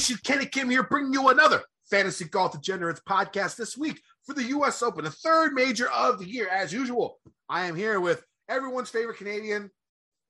Nation? Kenny Kim here, bringing you another Fantasy Golf Degenerates podcast this week for the U.S. Open, the third major of the year. As usual, I am here with everyone's favorite Canadian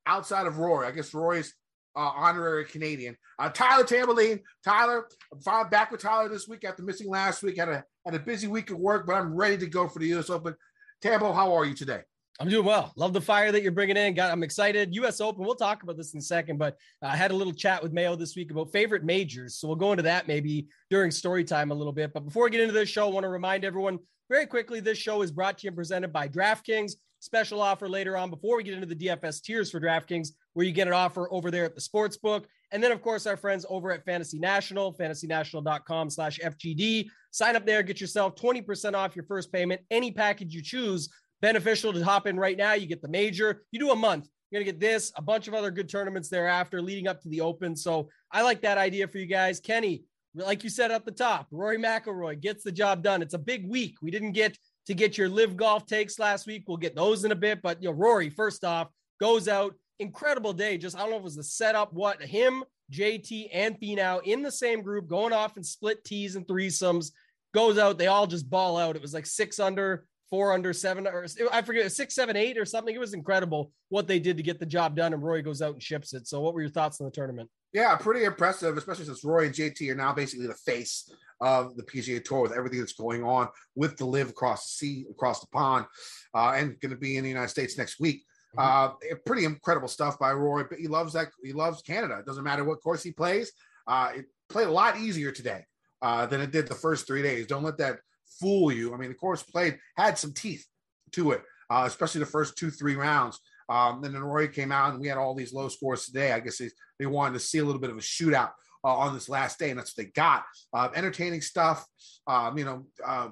outside of Rory. I guess Rory's uh, honorary Canadian, uh, Tyler Tamboline. Tyler, I'm back with Tyler this week after missing last week. Had a had a busy week of work, but I'm ready to go for the U.S. Open. Tambo, how are you today? I'm doing well. Love the fire that you're bringing in. Got, I'm excited. U.S. Open. We'll talk about this in a second, but I had a little chat with Mayo this week about favorite majors, so we'll go into that maybe during story time a little bit. But before we get into this show, I want to remind everyone very quickly: this show is brought to you and presented by DraftKings. Special offer later on before we get into the DFS tiers for DraftKings, where you get an offer over there at the sports book. And then, of course, our friends over at Fantasy National, fantasynational.com slash FGD. Sign up there, get yourself 20% off your first payment, any package you choose beneficial to hop in right now. You get the major, you do a month. You're going to get this, a bunch of other good tournaments thereafter leading up to the open. So I like that idea for you guys. Kenny, like you said at the top, Rory McIlroy gets the job done. It's a big week. We didn't get to get your live golf takes last week. We'll get those in a bit. But, you know, Rory, first off, goes out. Incredible day. Just, I don't know if it was the setup, what him, JT, and Finau in the same group going off and split tees and threesomes. Goes out. They all just ball out. It was like six under, four under seven or I forget six, seven, eight or something. It was incredible what they did to get the job done. And Roy goes out and ships it. So, what were your thoughts on the tournament? Yeah, pretty impressive, especially since Roy and JT are now basically the face of the PGA Tour with everything that's going on with the live across the sea, across the pond, uh, and going to be in the United States next week. Mm-hmm. Uh, pretty incredible stuff by Roy, but he loves that. He loves Canada. It doesn't matter what course he plays. Uh, it played a lot easier today uh, than it did the first three days. Don't let that fool you. I mean, the course played had some teeth to it, uh, especially the first two, three rounds. Um, and then Roy came out and we had all these low scores today. I guess they, they wanted to see a little bit of a shootout uh, on this last day, and that's what they got. Uh, entertaining stuff. Um, you know, uh,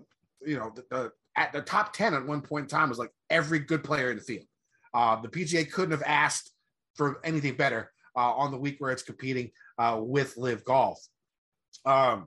you know, the, the, at the top ten at one point in time was like every good player in the field. Uh, the PGA couldn't have asked for anything better uh, on the week where it's competing uh, with Live Golf. Um,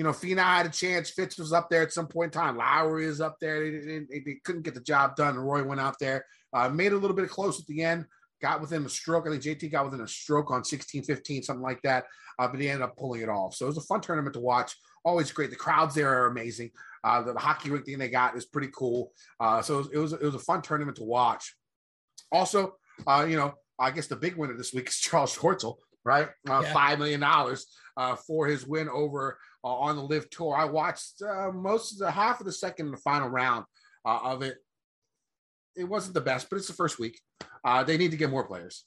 you know, Finau had a chance. Fitz was up there at some point in time. Lowry is up there. They, they, they couldn't get the job done. Roy went out there, uh, made a little bit of close at the end, got within a stroke. I think JT got within a stroke on 16, 15, something like that. Uh, but he ended up pulling it off. So it was a fun tournament to watch. Always great. The crowds there are amazing. Uh, the, the, hockey rink thing they got is pretty cool. Uh, so it was, it was, it was a fun tournament to watch. Also, uh, you know, I guess the big winner this week is Charl Schwartzel, right? Uh, yeah. $5 million uh, for his win over uh, on the live tour. I watched uh, most of the half of the second and the final round uh, of it. It wasn't the best, but it's the first week. Uh, they need to get more players.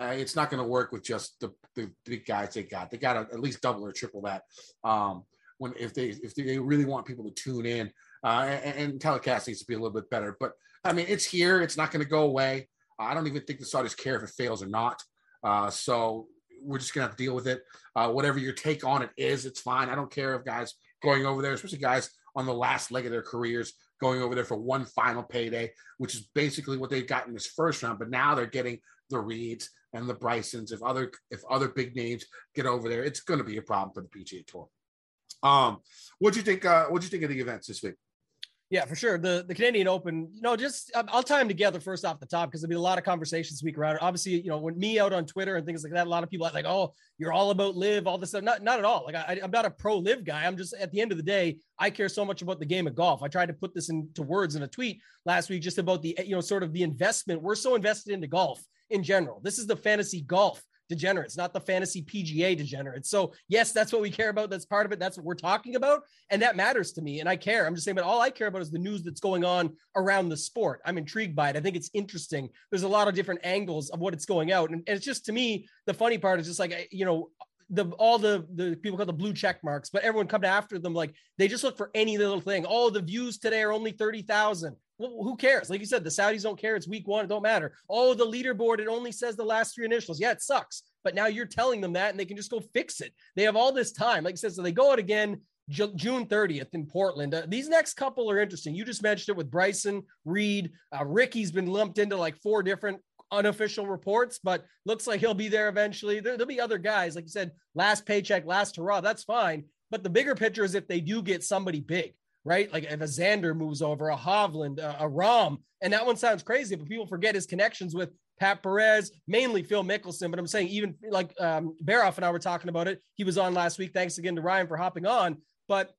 Uh, it's not going to work with just the, the big guys they got. They got to at least double or triple that. Um, when if they if they really want people to tune in, uh, and, and telecast needs to be a little bit better. But I mean, it's here. It's not going to go away. I don't even think the Saudis care if it fails or not. So we're just gonna have to deal with it. Uh, whatever your take on it is, it's fine. I don't care if guys going over there, especially guys on the last leg of their careers, going over there for one final payday, which is basically what they got in this first round. But now they're getting the Reeds and the Brysons. If other if other big names get over there, it's going to be a problem for the PGA Tour. Um, what do you think? Uh, what do you think of the events this week? Yeah, for sure. The the Canadian Open, you know, just um, I'll tie them together first off the top because there'll be a lot of conversations week around it. Obviously, you know, when me out on Twitter and things like that, a lot of people are like, "Oh, you're all about live, all this stuff." Not not at all. Like I, I'm not a pro live guy. I'm just at the end of the day, I care so much about the game of golf. I tried to put this into words in a tweet last week, just about the you know sort of the investment. We're so invested into golf in general. This is the fantasy golf degenerates, not the fantasy PGA degenerates. So, yes, that's what we care about. That's part of it. That's what we're talking about. And that matters to me. And I care. I'm just saying, but all I care about is the news that's going on around the sport. I'm intrigued by it. I think it's interesting. There's a lot of different angles of what it's going out. And, and it's just to me, the funny part is just like, you know, the all the the people call the blue check marks, but everyone coming after them like they just look for any little thing. Oh, the views today are only thirty thousand. Well, who cares? Like you said, the Saudis don't care. It's week one. It don't matter. Oh, the leaderboard, it only says the last three initials. Yeah, it sucks. But now you're telling them that and they can just go fix it. They have all this time. Like I said, so they go out again June 30th in Portland. Uh, these next couple are interesting. You just mentioned it with Bryson, Reed. Uh, Ricky's been lumped into like four different unofficial reports, but looks like he'll be there eventually. There, will be other guys. Like you said, last paycheck, last hurrah. That's fine. But the bigger picture is if they do get somebody big right? Like if a Xander moves over, a Hovland, a, a Rahm, and that one sounds crazy, but people forget his connections with Pat Perez, mainly Phil Mickelson. But I'm saying even like um, Baroff and I were talking about it. He was on last week. Thanks again to Ryan for hopping on. But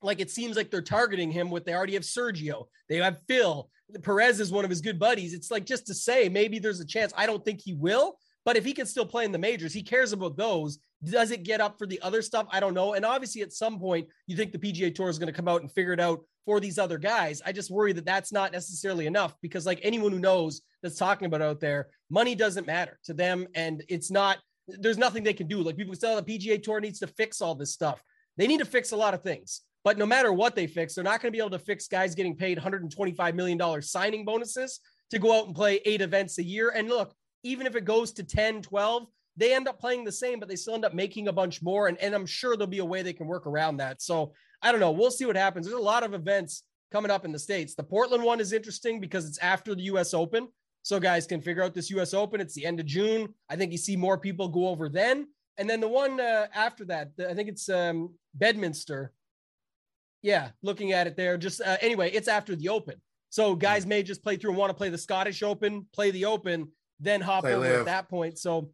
like it seems like they're targeting him with they already have Sergio, they have Phil. Perez is one of his good buddies. It's like just to say maybe there's a chance. I don't think he will, but if he can still play in the majors, he cares about those. Does it get up for the other stuff? I don't know. And obviously, at some point, you think the PGA Tour is going to come out and figure it out for these other guys. I just worry that that's not necessarily enough because, like anyone who knows that's talking about out there, money doesn't matter to them, and it's not. There's nothing they can do. Like people say, oh, the PGA Tour needs to fix all this stuff. They need to fix a lot of things. But no matter what they fix, they're not going to be able to fix guys getting paid $125 million signing bonuses to go out and play eight events a year. And look, even if it goes to 10, 12, they end up playing the same, but they still end up making a bunch more. And, and I'm sure there'll be a way they can work around that. So I don't know. We'll see what happens. There's a lot of events coming up in the States. The Portland one is interesting because it's after the US Open. So guys can figure out this US Open. It's the end of June. I think you see more people go over then. And then the one uh, after that, I think it's um, Bedminster. Yeah, looking at it there. Just uh, anyway, it's after the Open. So guys may just play through and want to play the Scottish Open, play the Open, then hop play over live. at that point. So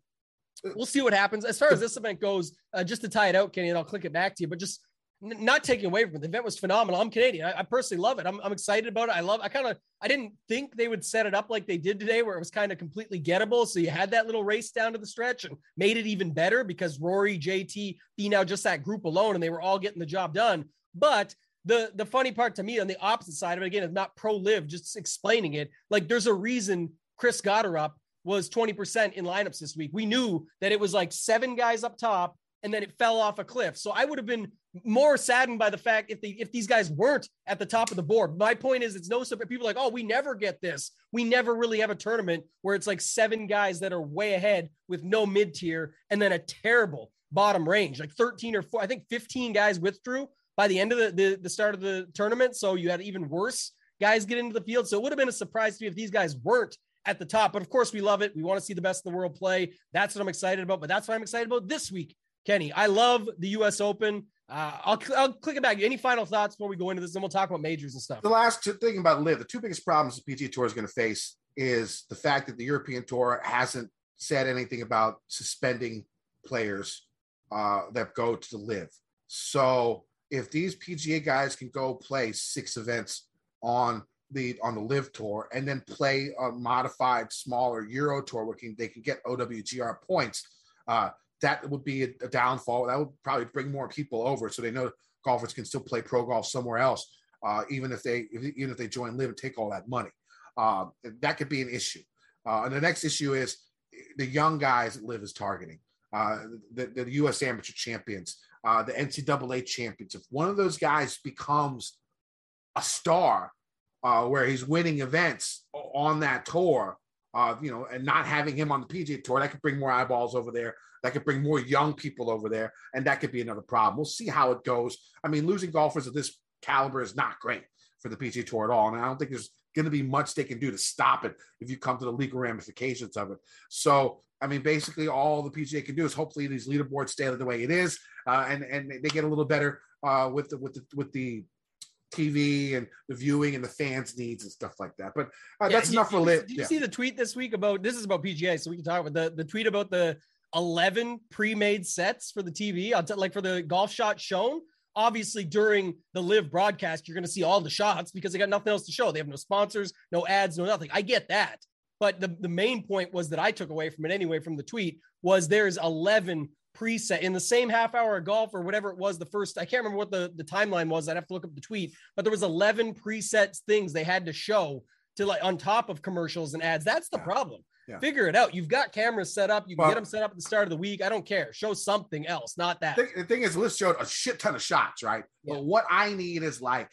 we'll see what happens. As far as this event goes, uh, just to tie it out, Kenny, and I'll click it back to you, but just n- not taking away from it. The event was phenomenal. I'm Canadian. I, I personally love it. I'm, I'm, excited about it. I love, I kind of, I didn't think they would set it up like they did today, where it was kind of completely gettable. So you had that little race down to the stretch and made it even better because Rory, JT, Finau just that group alone, and they were all getting the job done. But the the funny part to me on the opposite side of it again is not pro live, just explaining it. Like there's a reason Chris Gotterup was 20% in lineups this week. We knew that it was like seven guys up top and then it fell off a cliff. So I would have been more saddened by the fact if they if these guys weren't at the top of the board. My point is it's no surprise. People like, oh, we never get this. We never really have a tournament where it's like seven guys that are way ahead with no mid tier and then a terrible bottom range, like 13 or four, I think 15 guys withdrew by the end of the, the, the start of the tournament. So you had even worse guys get into the field. So it would have been a surprise to me if these guys weren't at the top. But of course, we love it. We want to see the best in the world play. That's what I'm excited about. But that's what I'm excited about this week, Kenny. I love the U.S. Open. Uh, I'll, I'll click it back. Any final thoughts before we go into this? And we'll talk about majors and stuff. The last thing about live, the two biggest problems the PGA Tour is going to face is the fact that the European Tour hasn't said anything about suspending players uh, that go to the LIV. So if these PGA guys can go play six events on the on the live tour and then play a modified smaller euro tour where can, they can get owgr points uh, that would be a, a, downfall. That would probably bring more people over so they know golfers can still play pro golf somewhere else uh, even if they if, even if they join live and take all that money. Uh, that could be an issue. Uh, and the next issue is the young guys that LIV is targeting uh, the, the us amateur champions uh, the ncaa champions. If one of those guys becomes a star uh, where he's winning events on that tour, uh, you know, and not having him on the PGA tour, that could bring more eyeballs over there. That could bring more young people over there, and that could be another problem. We'll see how it goes. I mean, losing golfers of this caliber is not great for the PGA Tour at all, and I don't think there's going to be much they can do to stop it if you come to the legal ramifications of it. So, I mean, basically, all the PGA can do is hopefully these leaderboards stay the way it is, uh, and and they get a little better uh, with the with the with the TV and the viewing and the fans' needs and stuff like that. But uh, yeah, that's enough for lit. Did you yeah. see the tweet this week about this is about PGA, so we can talk about the, the tweet about the 11 pre-made sets for the TV, t- like for the golf shot shown. Obviously, during the live broadcast, you're going to see all the shots because they got nothing else to show. They have no sponsors, no ads, no nothing. I get that. But the, the main point was that I took away from it anyway from the tweet was there's 11 preset in the same half hour of golf or whatever it was the first i can't remember what the, the timeline was. I'd have to look up the tweet but there was 11 presets things they had to show to like on top of commercials and ads. That's the problem. Yeah. figure it out. You've got cameras set up. You can well, get them set up at the start of the week. I don't care. Show something else not that. The thing is list showed a shit ton of shots right? Yeah. but what i need is like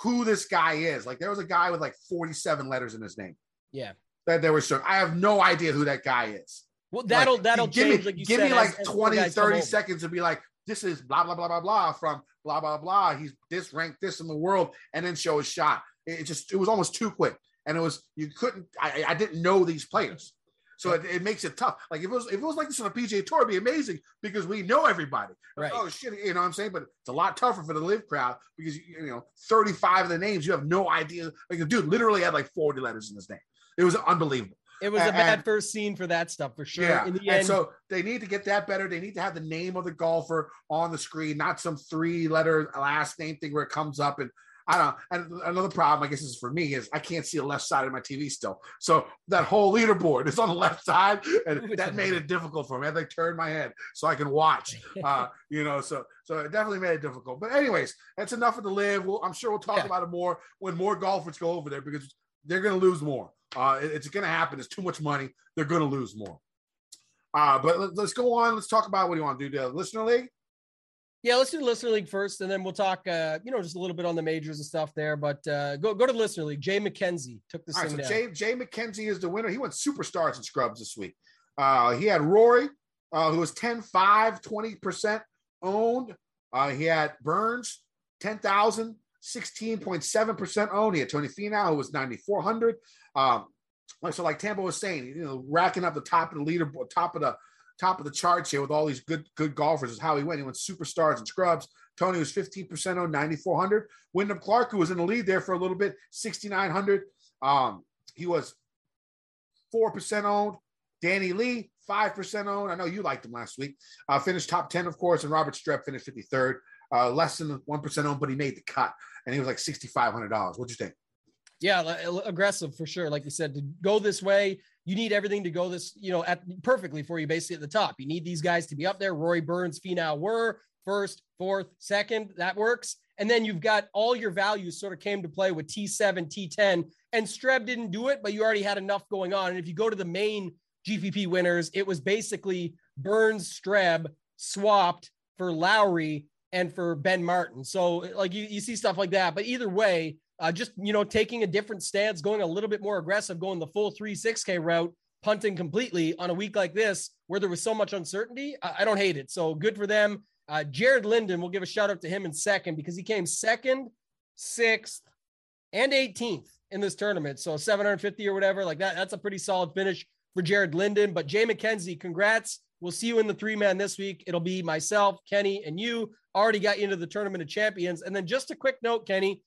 who this guy is. Like there was a guy with like 47 letters in his name. Yeah. That they were showing. I have no idea who that guy is well, that'll like, that'll give change. Me, like you give said, me like as, 20, as 30 seconds to be like, this is blah blah blah blah blah from blah blah blah. He's this ranked this in the world, and then show a shot. It, just it was almost too quick, and it was you couldn't. I, I didn't know these players. So it, it, makes it tough. Like if it was if it was like this on a PGA tour, it'd be amazing because we know everybody. Right. oh shit, you know what I'm saying? But it's a lot tougher for the live crowd because you know 35 of the names you have no idea. Like the dude literally had like 40 letters in his name. It was unbelievable. It was a bad first scene for that stuff for sure. Yeah. and end, so they need to get that better. They need to have the name of the golfer on the screen, not some three letter last name thing where it comes up and I don't know. And another problem, I guess, is for me is I can't see the left side of my TV still. So that whole leaderboard is on the left side, and that made it difficult for me. I had to turn my head so I can watch. Uh, you know, so so it definitely made it difficult. But anyways, that's enough of the live. We'll, I'm sure we'll talk yeah. about it more when more golfers go over there because they're going to lose more. Uh, it, it's going to happen. It's too much money. They're going to lose more. Uh, but let, us go on. Let's talk about what do you want to do? The listener league. Yeah, let's do the listener league first, and then we'll talk. Uh, you know, just a little bit on the majors and stuff there. But uh, go go to the listener league. Jay McKenzie took this All right, so down. Jay Jay McKenzie is the winner. He went superstars and scrubs this week. Uh, he had Rory, uh, who was 10 5, 20% owned. Uh, he had Burns, 10,000, 16.7% owned. He had Tony Finau, who was 9,400. Um, so, like Tambo was saying, you know, racking up the top of the leaderboard, top of the top of the charts here with all these good good golfers is how he went. He went superstars and scrubs. Tony was 15% on 9,400. Wyndham Clark, who was in the lead there for a little bit, 6,900. Um, he was 4% owned. Danny Lee, 5% owned. I know you liked him last week. Uh, finished top 10, of course, and Robert Streb finished 53rd. Uh, less than 1% owned, but he made the cut, and he was like $6,500. What'd you think? Yeah, aggressive for sure. Like you said, to go this way, you need everything to go this, you know, at perfectly for you, basically at the top. You need these guys to be up there. Rory Burns, Finau were first, fourth, second. That works. And then you've got all your values sort of came to play with T7, T10, and Streb didn't do it, but you already had enough going on. And if you go to the main GPP winners, it was basically Burns, Streb swapped for Lowry and for Ben Martin. So like you, you see stuff like that. But either way, uh, just you know taking a different stance, going a little bit more aggressive, going the full three six K route, punting completely on a week like this where there was so much uncertainty. I, I don't hate it. So good for them. Uh, Jared Linden, we'll give a shout out to him in second because he came second, sixth, and 18th in this tournament. So 750 or whatever, like that. That's a pretty solid finish for Jared Linden. But Jay McKenzie, congrats. We'll see you in the three man this week. It'll be myself, Kenny, and you. Already got you into the tournament of champions. And then just a quick note, Kenny,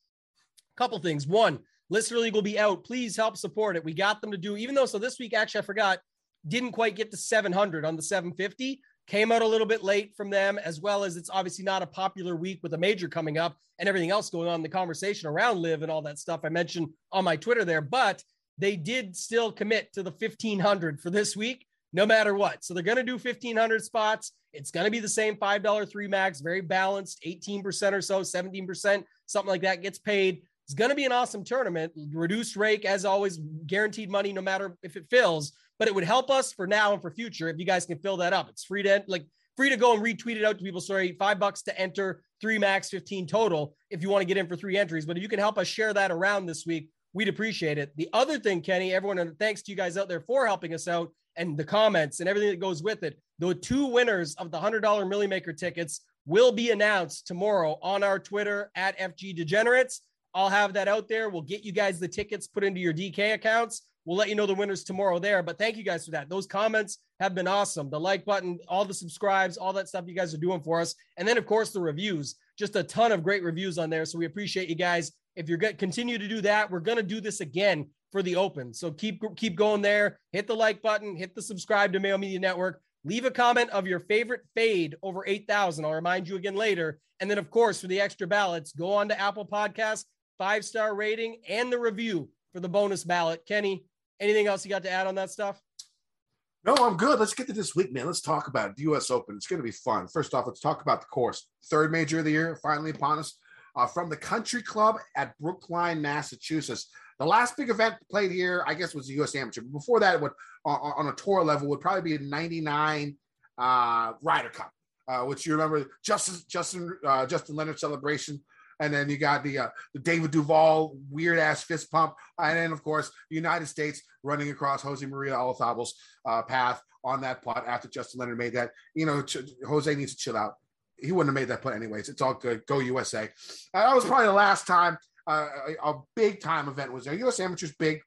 a couple things. One, Listener League will be out. Please help support it. We got them to do, even though, so this week, actually, I forgot, didn't quite get to 700 on the 750. Came out a little bit late from them, as well as it's obviously not a popular week with a major coming up and everything else going on the conversation around live and all that stuff I mentioned on my Twitter there. But they did still commit to the 1500 for this week, no matter what. So they're going to do 1500 spots. It's going to be the same $5 three max, very balanced, 18% or so, 17%, something like that gets paid. It's going to be an awesome tournament. Reduced rake, as always, guaranteed money no matter if it fills. But it would help us for now and for future if you guys can fill that up. It's free to like free to go and retweet it out to people. Sorry, five bucks to enter, three max, 15 total if you want to get in for three entries. But if you can help us share that around this week, we'd appreciate it. The other thing, Kenny, everyone, and thanks to you guys out there for helping us out and the comments and everything that goes with it. The two winners of the $100 Milly Maker tickets will be announced tomorrow on our Twitter at FG Degenerates. I'll have that out there. We'll get you guys the tickets put into your DK accounts. We'll let you know the winners tomorrow there. But thank you guys for that. Those comments have been awesome. The like button, all the subscribes, all that stuff you guys are doing for us. And then, of course, the reviews. Just a ton of great reviews on there. So we appreciate you guys. If you're going to continue to do that, we're going to do this again for the open. So keep keep going there. Hit the like button, hit the subscribe to Mayo Media Network. Leave a comment of your favorite fade over 8,000. I'll remind you again later. And then, of course, for the extra ballots, go on to Apple Podcasts five star rating, and the review for the bonus ballot. Kenny, anything else you got to add on that stuff? No, I'm good. Let's get to this week, man. Let's talk about it. The U.S. Open. It's going to be fun. First off, let's talk about the course. Third major of the year, finally upon us. Uh, from the Country Club at Brookline, Massachusetts. The last big event played here, I guess, was the U.S. Amateur. Before that, would on, on a tour level would probably be a '99 uh, Ryder Cup, uh, which you remember Justin Justin uh, Justin Leonard celebration and then you got the uh, the David Duval weird ass fist pump, and then of course the United States running across Jose Maria Olazabal's uh, path on that putt after Justin Leonard made that. You know, ch- Jose needs to chill out. He wouldn't have made that putt anyways. It's all good. Go USA. Uh, that was probably the last time uh, a, a, big time event was there. U.S. Amateurs big.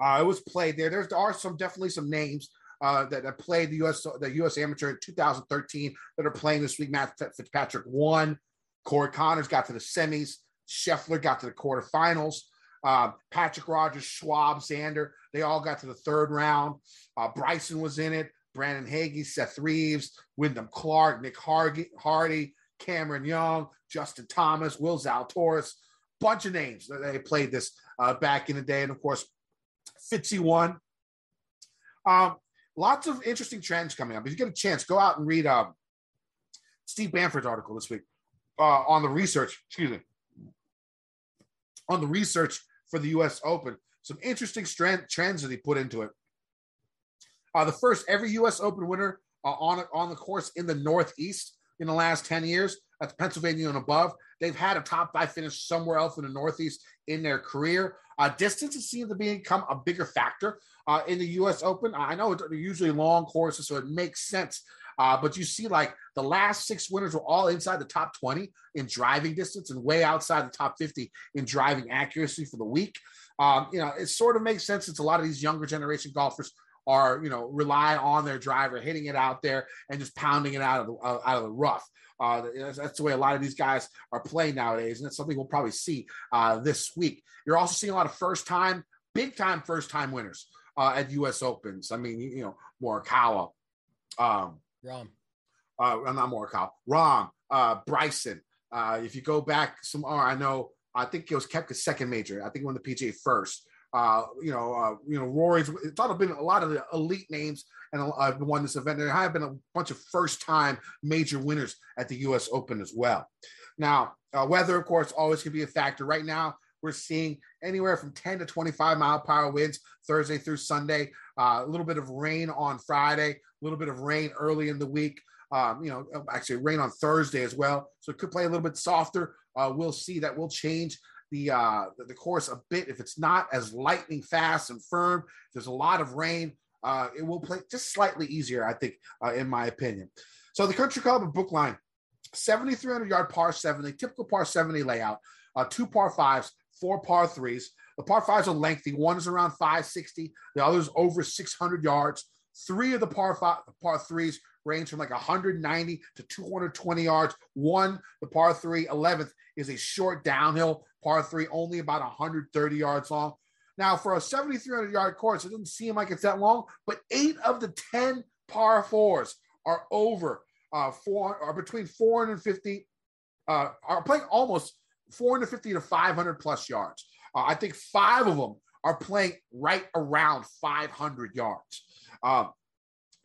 Uh, it was played there. There's, there are some definitely some names uh, that, that, played the U.S. the U.S. Amateur in 2013 that are playing this week. Matt Fitzpatrick won. Corey Conners got to the semis. Scheffler got to the quarterfinals. Uh, Patrick Rodgers, Schwab, Xander. They all got to the third round. Uh, Bryson was in it. Brandon Hagy, Seth Reeves, Wyndham Clark, Nick Hardy, Cameron Young, Justin Thomas, Will Zalatoris, bunch of names that they played this uh, back in the day, and of course, Fitzy won. Um, lots of interesting trends coming up. If you get a chance, go out and read um, Steve Bamford's article this week uh, on the research. Excuse me, on the research for the U.S. Open. Some interesting trends that he put into it. Uh, the first every U.S. Open winner uh, on on the course in the Northeast in the last ten years. That's Pennsylvania and above. They've had a top five finish somewhere else in the Northeast in their career. Uh, distance has seemed to become a bigger factor uh, in the U.S. Open. I know they're usually long courses, so it makes sense. Uh, but you see, like the last six winners were all inside the top 20 in driving distance and way outside the top 50 in driving accuracy for the week. Um, you know, it sort of makes sense since a lot of these younger generation golfers are, you know, rely on their driver, hitting it out there and just pounding it out of the uh, out of the rough. Uh, that's the way a lot of these guys are playing nowadays, and that's something we'll probably see uh, this week. You're also seeing a lot of first time, big time first time winners uh, at U.S. Opens. I mean, you know, Morikawa, um, Rahm, uh, not Morikawa, uh, Bryson. Uh, if you go back some, or I know, I think it was Koepka's second major. I think he won the PGA first. Uh, you know, uh, you know, Rory's. It's all been a lot of the elite names and uh, won this event. There have been a bunch of first-time major winners at the U.S. Open as well. Now, uh, weather, of course, always can be a factor. Right now, we're seeing anywhere from 10 to 25 mile per hour winds Thursday through Sunday. Uh, a little bit of rain on Friday, a little bit of rain early in the week. Um, you know, actually rain on Thursday as well. So it could play a little bit softer. Uh, we'll see that will change the uh, the course a bit. If it's not as lightning fast and firm, there's a lot of rain. Uh, it will play just slightly easier, I think, uh, in my opinion. So the Country Club of Brookline, 7,300 yard par 70, typical par 70 layout, uh, two par fives, four par threes. The par fives are lengthy. One is around 560, the other's over 600 yards. Three of the par five, par threes range from like 190 to 220 yards. One, the par three, 11th, is a short downhill par three, only about 130 yards long. Now, for a 7,300 yard course, it doesn't seem like it's that long, but eight of the 10 par fours are over uh, four or between 450, uh, are playing almost 450 to 500 plus yards. Uh, I think five of them are playing right around 500 yards. Um,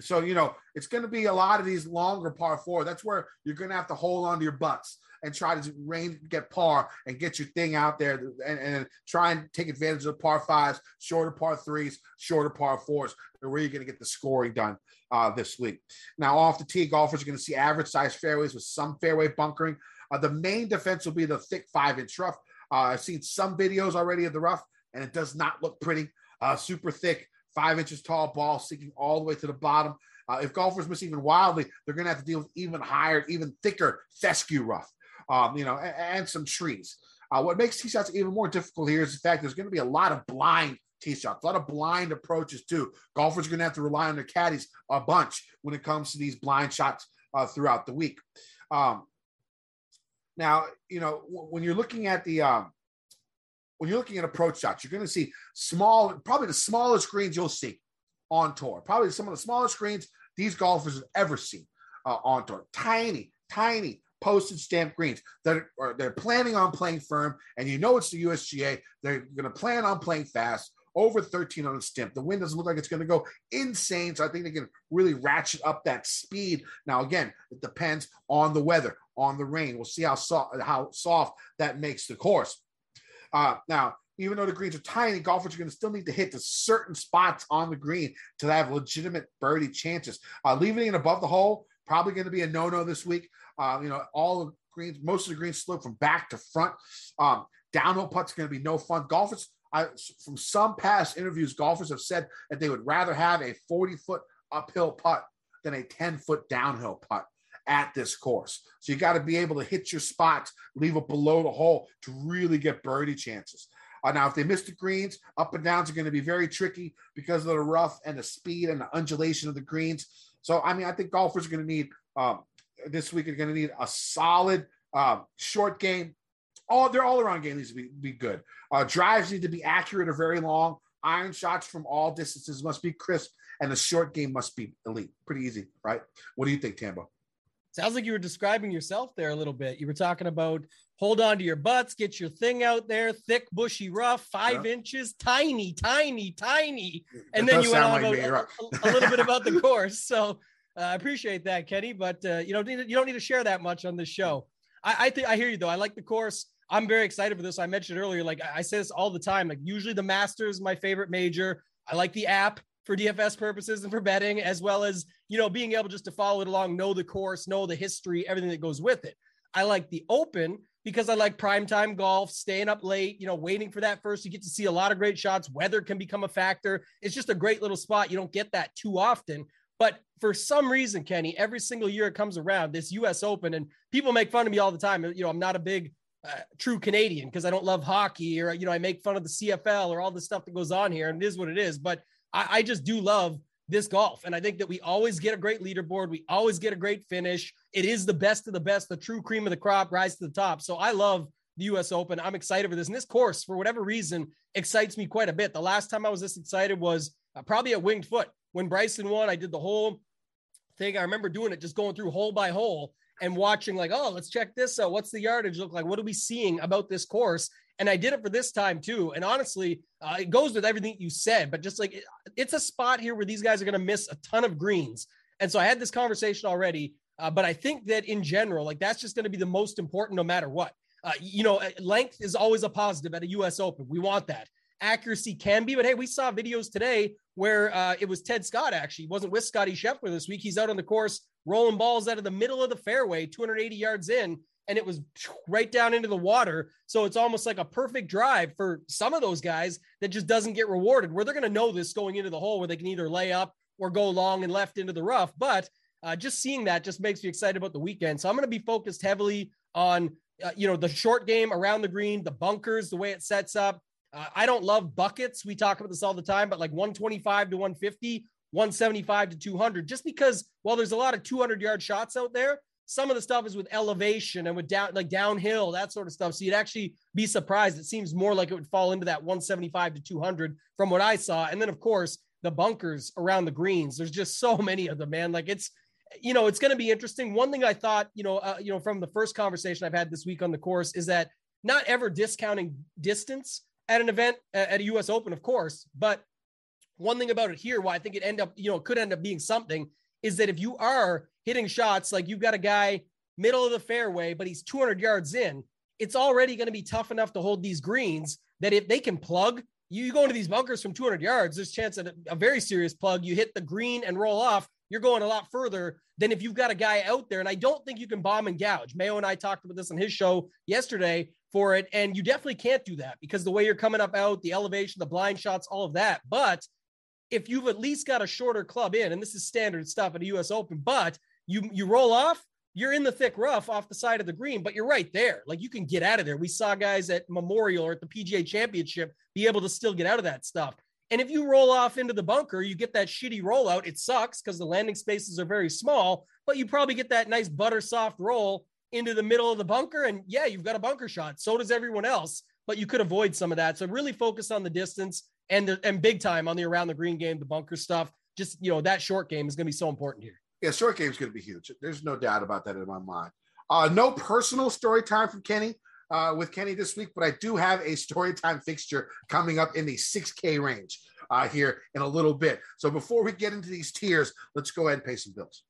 so, you know, it's going to be a lot of these longer par four. That's where you're going to have to hold on to your butts and try to rain, get par and get your thing out there and, and try and take advantage of the par fives, shorter par threes, shorter par fours, where you're going to get the scoring done uh, this week. Now, off the tee, golfers are going to see average size fairways with some fairway bunkering. Uh, the main defense will be the thick five inch rough. Uh, I've seen some videos already of the rough, and it does not look pretty. Uh, super thick, five inches tall ball sinking all the way to the bottom. Uh, if golfers miss even wildly, they're going to have to deal with even higher, even thicker fescue rough um, you know, and, and some trees. Uh, what makes tee shots even more difficult here is the fact there's going to be a lot of blind tee shots, a lot of blind approaches too. Golfers are going to have to rely on their caddies a bunch when it comes to these blind shots uh, throughout the week. Um, now, you know, w- when you're looking at the um, when you're looking at approach shots, you're going to see small, probably the smallest greens you'll see on tour. Probably some of the smallest greens these golfers have ever seen uh, on tour. Tiny, tiny postage stamp greens that are they're planning on playing firm, and you know it's the USGA. They're going to plan on playing fast. Over 13 on the stimp. The wind doesn't look like it's going to go insane. So I think they can really ratchet up that speed. Now, again, it depends on the weather, on the rain. We'll see how soft how soft that makes the course. Uh, now, even though the greens are tiny, golfers are going to still need to hit the certain spots on the green to have legitimate birdie chances. Uh, leaving it above the hole probably going to be a no-no this week. Uh, you know, all the greens, most of the greens slope from back to front. Um, downhill putts going to be no fun. Golfers, I, from some past interviews, golfers have said that they would rather have a 40 foot uphill putt than a 10 foot downhill putt at this course. So you got to be able to hit your spots, leave it below the hole to really get birdie chances. Uh, now, if they miss the greens, up and downs are going to be very tricky because of the rough and the speed and the undulation of the greens. So, I mean, I think golfers are going to need um, this week are going to need a solid uh, short game. All their all around game needs to be, be good. Uh, drives need to be accurate or very long. Iron shots from all distances must be crisp, and the short game must be elite. Pretty easy, right? What do you think, Tambo? Sounds like you were describing yourself there a little bit. You were talking about hold on to your butts, get your thing out there, thick, bushy, rough, five yeah. inches, tiny, tiny, tiny. And then you went on like about a, a, little bit about the course. So I appreciate that, Kenny. But uh, you know, you don't need to share that much on this show. I, I think I hear you though. I like the course. I'm very excited for this. I mentioned earlier, like I say this all the time. Like usually the Masters, my favorite major. I like the app for DFS purposes and for betting, as well as you know being able just to follow it along, know the course, know the history, everything that goes with it. I like the Open because I like primetime golf, staying up late, you know, waiting for that first. You get to see a lot of great shots. Weather can become a factor. It's just a great little spot. You don't get that too often. But for some reason, Kenny, every single year it comes around, this US Open, and people make fun of me all the time. You know, I'm not a big uh, true Canadian because I don't love hockey or, you know, I make fun of the CFL or all the stuff that goes on here. And it is what it is. But I, I just do love this golf. And I think that we always get a great leaderboard. We always get a great finish. It is the best of the best, the true cream of the crop, rise to the top. So I love the US Open. I'm excited for this. And this course, for whatever reason, excites me quite a bit. The last time I was this excited was uh, probably at Winged Foot. When Bryson won, I did the whole thing. I remember doing it, just going through hole by hole and watching, like, oh, let's check this out. What's the yardage look like? What are we seeing about this course? And I did it for this time too. And honestly, uh, it goes with everything you said, but just like it, it's a spot here where these guys are going to miss a ton of greens. And so I had this conversation already, uh, but I think that in general, like that's just going to be the most important no matter what. Uh, you know, length is always a positive at a US Open. We want that. Accuracy can be, but hey, we saw videos today where uh, it was Ted Scott actually. He wasn't with Scotty Scheffler this week. He's out on the course rolling balls out of the middle of the fairway, 280 yards in, and it was right down into the water. So it's almost like a perfect drive for some of those guys that just doesn't get rewarded, where they're going to know this going into the hole where they can either lay up or go long and left into the rough. But uh, just seeing that just makes me excited about the weekend. So I'm going to be focused heavily on, uh, you know, the short game around the green, the bunkers, the way it sets up. Uh, I don't love buckets. We talk about this all the time, but like 125 to 150, 175 to 200, just because while there's a lot of 200 yard shots out there, some of the stuff is with elevation and with down like downhill, that sort of stuff. So you'd actually be surprised. It seems more like it would fall into that 175 to 200 from what I saw. And then of course the bunkers around the greens. There's just so many of them, man. Like it's, you know, it's going to be interesting. One thing I thought, you know, uh, you know, from the first conversation I've had this week on the course is that not ever discounting distance at an event at a U.S. Open, of course, but one thing about it here, why I think it end up, you know, could end up being something is that if you are hitting shots like you've got a guy middle of the fairway, but he's 200 yards in, it's already going to be tough enough to hold these greens that if they can plug, you go into these bunkers from 200 yards, there's chance that a very serious plug, you hit the green and roll off, you're going a lot further than if you've got a guy out there. And I don't think you can bomb and gouge. Mayo and I talked about this on his show yesterday for it. And you definitely can't do that because the way you're coming up out, the elevation, the blind shots, all of that. But if you've at least got a shorter club in, and this is standard stuff at a US Open, but you you roll off, you're in the thick rough off the side of the green, but you're right there. Like you can get out of there. We saw guys at Memorial or at the PGA Championship be able to still get out of that stuff. And if you roll off into the bunker, you get that shitty rollout. It sucks because the landing spaces are very small, but you probably get that nice butter soft roll into the middle of the bunker. And yeah, you've got a bunker shot. So does everyone else, but you could avoid some of that. So really focus on the distance and the, and big time on the around the green game, the bunker stuff. Just you know that short game is going to be so important here. Yeah, short game is going to be huge. There's no doubt about that in my mind. Uh, no personal story time from Kenny uh, with Kenny this week, but I do have a story time fixture coming up in the 6K range uh, here in a little bit. So before we get into these tiers, let's go ahead and pay some bills.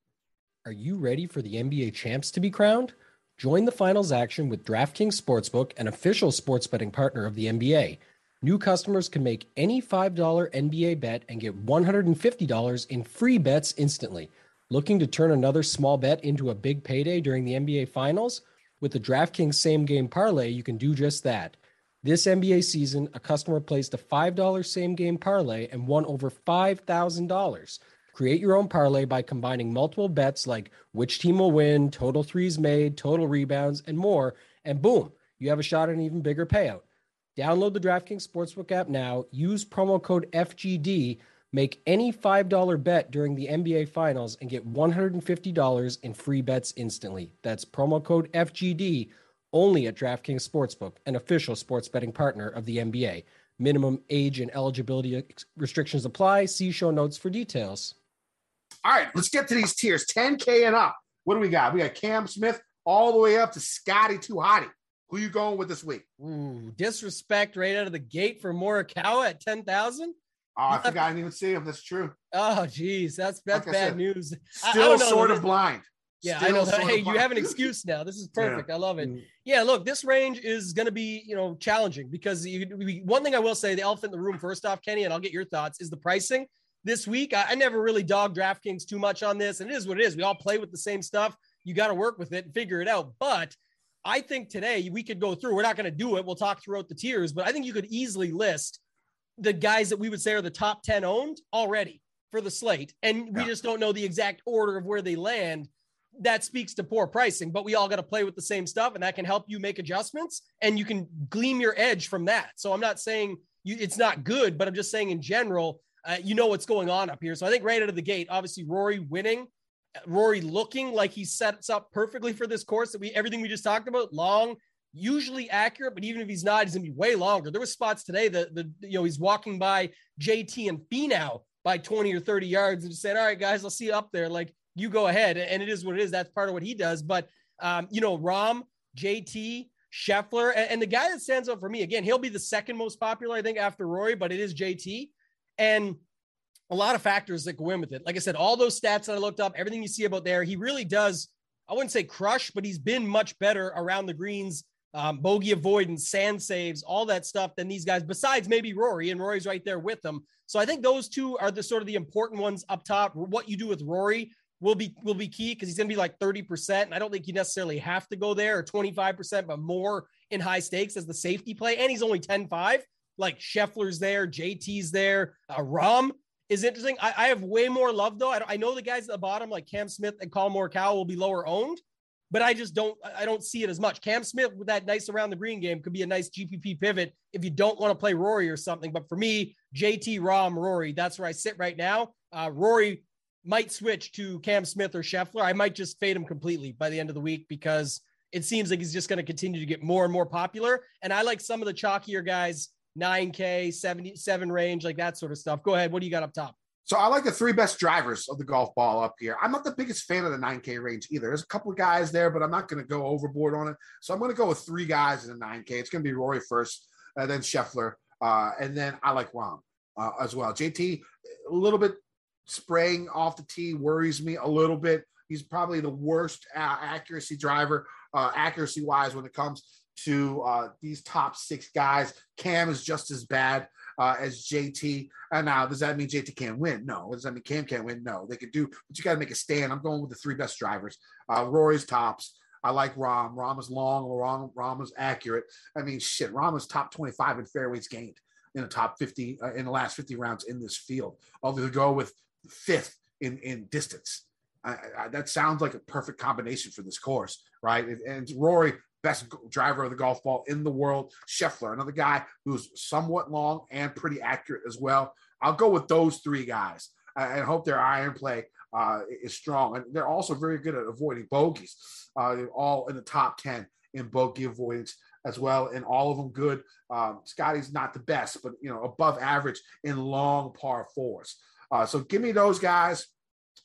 Are you ready for the NBA champs to be crowned? Join the finals action with DraftKings Sportsbook, an official sports betting partner of the NBA. New customers can make any $5 NBA bet and get $150 in free bets instantly. Looking to turn another small bet into a big payday during the NBA Finals? With the DraftKings same game parlay, you can do just that. This NBA season, a customer placed a $5 same game parlay and won over $5,000. Create your own parlay by combining multiple bets like which team will win, total threes made, total rebounds, and more, and boom, you have a shot at an even bigger payout. Download the DraftKings Sportsbook app now. Use promo code FGD. Make any $5 bet during the NBA Finals and get $150 in free bets instantly. That's promo code FGD only at DraftKings Sportsbook, an official sports betting partner of the NBA. Minimum age and eligibility restrictions apply. See show notes for details. All right, let's get to these tiers 10K and up. What do we got? We got Cam Smith all the way up to Scotty Too Hottie. Who you going with this week? Ooh, disrespect right out of the gate for Morikawa at 10,000. Oh, I forgot I didn't even see him. That's true. Oh, geez, that's that's like bad said, news. Still sort of blind. Yeah, Still I know. That. Hey, you have an excuse now. This is perfect. Yeah. I love it. Mm. Yeah, look, this range is going to be, you know, challenging because you, one thing I will say, the elephant in the room, first off, Kenny, and I'll get your thoughts, is the pricing this week. I, I never really dog DraftKings too much on this, and it is what it is. We all play with the same stuff. You got to work with it and figure it out. But I think today we could go through. We're not going to do it. We'll talk throughout the tiers, but I think you could easily list the guys that we would say are the top 10 owned already for the slate. And we yeah. just don't know the exact order of where they land that speaks to poor pricing, but we all got to play with the same stuff and that can help you make adjustments and you can gleam your edge from that. So I'm not saying you, it's not good, but I'm just saying in general, uh, you know what's going on up here. So I think right out of the gate, obviously Rory winning, Rory looking like he sets up perfectly for this course that we everything we just talked about, long, usually accurate, but even if he's not, he's gonna be way longer. There were spots today that the you know he's walking by JT and Finau by 20 or 30 yards and just saying, All right, guys, I'll see you up there. Like you go ahead. And it is what it is. That's part of what he does. But, um, you know, Rahm, JT, Scheffler, and, and, the guy that stands out for me, again, he'll be the second most popular, I think, after Rory, but it is JT. And a lot of factors that go in with it. Like I said, all those stats that I looked up, everything you see about there, he really does, I wouldn't say crush, but he's been much better around the greens, um, bogey avoidance, sand saves, all that stuff than these guys, besides maybe Rory, and Rory's right there with them. So I think those two are the sort of the important ones up top. What you do with Rory will be will be key because he's going to be like 30%. And I don't think you necessarily have to go there or 25%, but more in high stakes as the safety play. And he's only 10-5. Like Scheffler's there, JT's there, uh, Rahm is interesting. I, I, have way more love though. I, I, know the guys at the bottom, like Cam Smith and Collin Morikawa, will be lower owned, but I just don't. I don't see it as much. Cam Smith with that nice around the green game could be a nice GPP pivot if you don't want to play Rory or something. But for me, JT, Rahm, Rory, that's where I sit right now. Uh, Rory might switch to Cam Smith or Scheffler. I might just fade him completely by the end of the week because it seems like he's just going to continue to get more and more popular. And I like some of the chalkier guys, 9K, 77 range, like that sort of stuff. Go ahead. What do you got up top? So I like the three best drivers of the golf ball up here. I'm not the biggest fan of the 9K range either. There's a couple of guys there, but I'm not going to go overboard on it. So I'm going to go with three guys in the 9K. It's going to be Rory first, and then Scheffler, uh, and then I like Rahm uh, as well. JT, a little bit spraying off the tee worries me a little bit. He's probably the worst uh, accuracy driver, uh, accuracy wise, when it comes to uh, these top six guys. Cam is just as bad uh, as JT. And now, does that mean JT can't win? No. Does that mean Cam can't win? No. They could do, but you got to make a stand. I'm going with the three best drivers. Uh, Rory's tops. I like Rahm. Rahm is long. Rahm, Rahm is accurate. I mean, shit. Rahm is top 25 in fairways gained in the top 50 uh, in the last 50 rounds in this field. Although to go with fifth in in distance. I, I, that sounds like a perfect combination for this course, right? And Rory, best driver of the golf ball in the world. Scheffler, another guy who's somewhat long and pretty accurate as well. I'll go with those three guys. I hope their iron play uh, is strong, and they're also very good at avoiding bogeys. Uh, all in the top ten in bogey avoidance as well, and all of them good. Um, Scotty's not the best, but you know above average in long par fours. Uh, so give me those guys.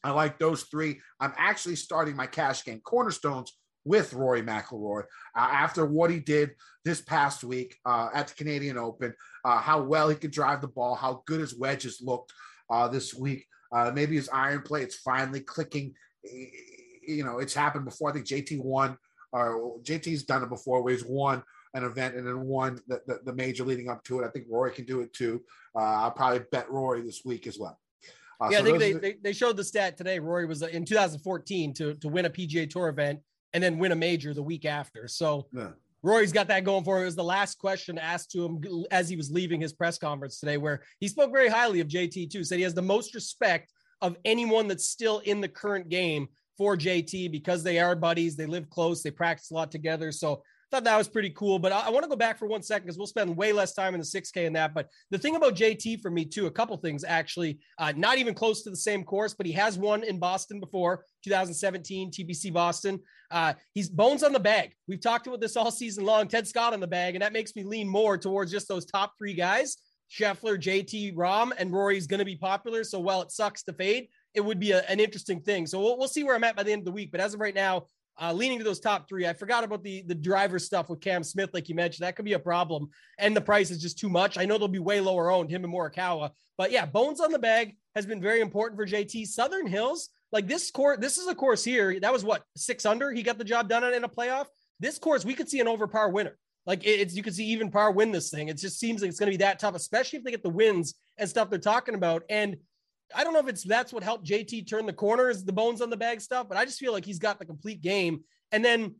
I like those three. I'm actually starting my cash game cornerstones with Rory McIlroy uh, after what he did this past week uh, at the Canadian Open, uh, how well he could drive the ball, how good his wedges looked uh, this week. Uh, maybe his iron play, it's finally clicking. You know, it's happened before. I think JT won, or JT's done it before where he's won an event and then won the, the, the major leading up to it. I think Rory can do it too. I'll probably bet Rory this week as well. Uh, yeah, so I think they, they, they showed the stat today. Rory was uh, in 2014 to to win a PGA Tour event and then win a major the week after. So yeah. Rory's got that going for him. It was the last question asked to him as he was leaving his press conference today, where he spoke very highly of JT too. Said he has the most respect of anyone that's still in the current game for JT because they are buddies. They live close. They practice a lot together. So thought that was pretty cool. But I, I want to go back for one second because we'll spend way less time in the 6K in that. But the thing about JT for me, too, a couple things actually, uh, not even close to the same course, but he has won in Boston before 2017 TPC Boston. Uh, he's bones on the bag. We've talked about this all season long. Ted Scott on the bag, and that makes me lean more towards just those top three guys. Scheffler, JT, Rahm, and Rory's going to be popular. So while it sucks to fade, it would be a, an interesting thing. So we'll, we'll see where I'm at by the end of the week. But as of right now, uh, leaning to those top three. I forgot about the the driver stuff with Cam Smith, like you mentioned. That could be a problem, and the price is just too much. I know they'll be way lower owned, him and Morikawa, but yeah, bones on the bag has been very important for JT. Southern Hills, like this course, this is a course here that was what six under. He got the job done in a playoff. This course, we could see an over par winner. Like it's you could see even par win this thing. It just seems like it's going to be that tough, especially if they get the wins and stuff they're talking about. And I don't know if it's that's what helped JT turn the corner is the bones on the bag stuff, but I just feel like he's got the complete game. And then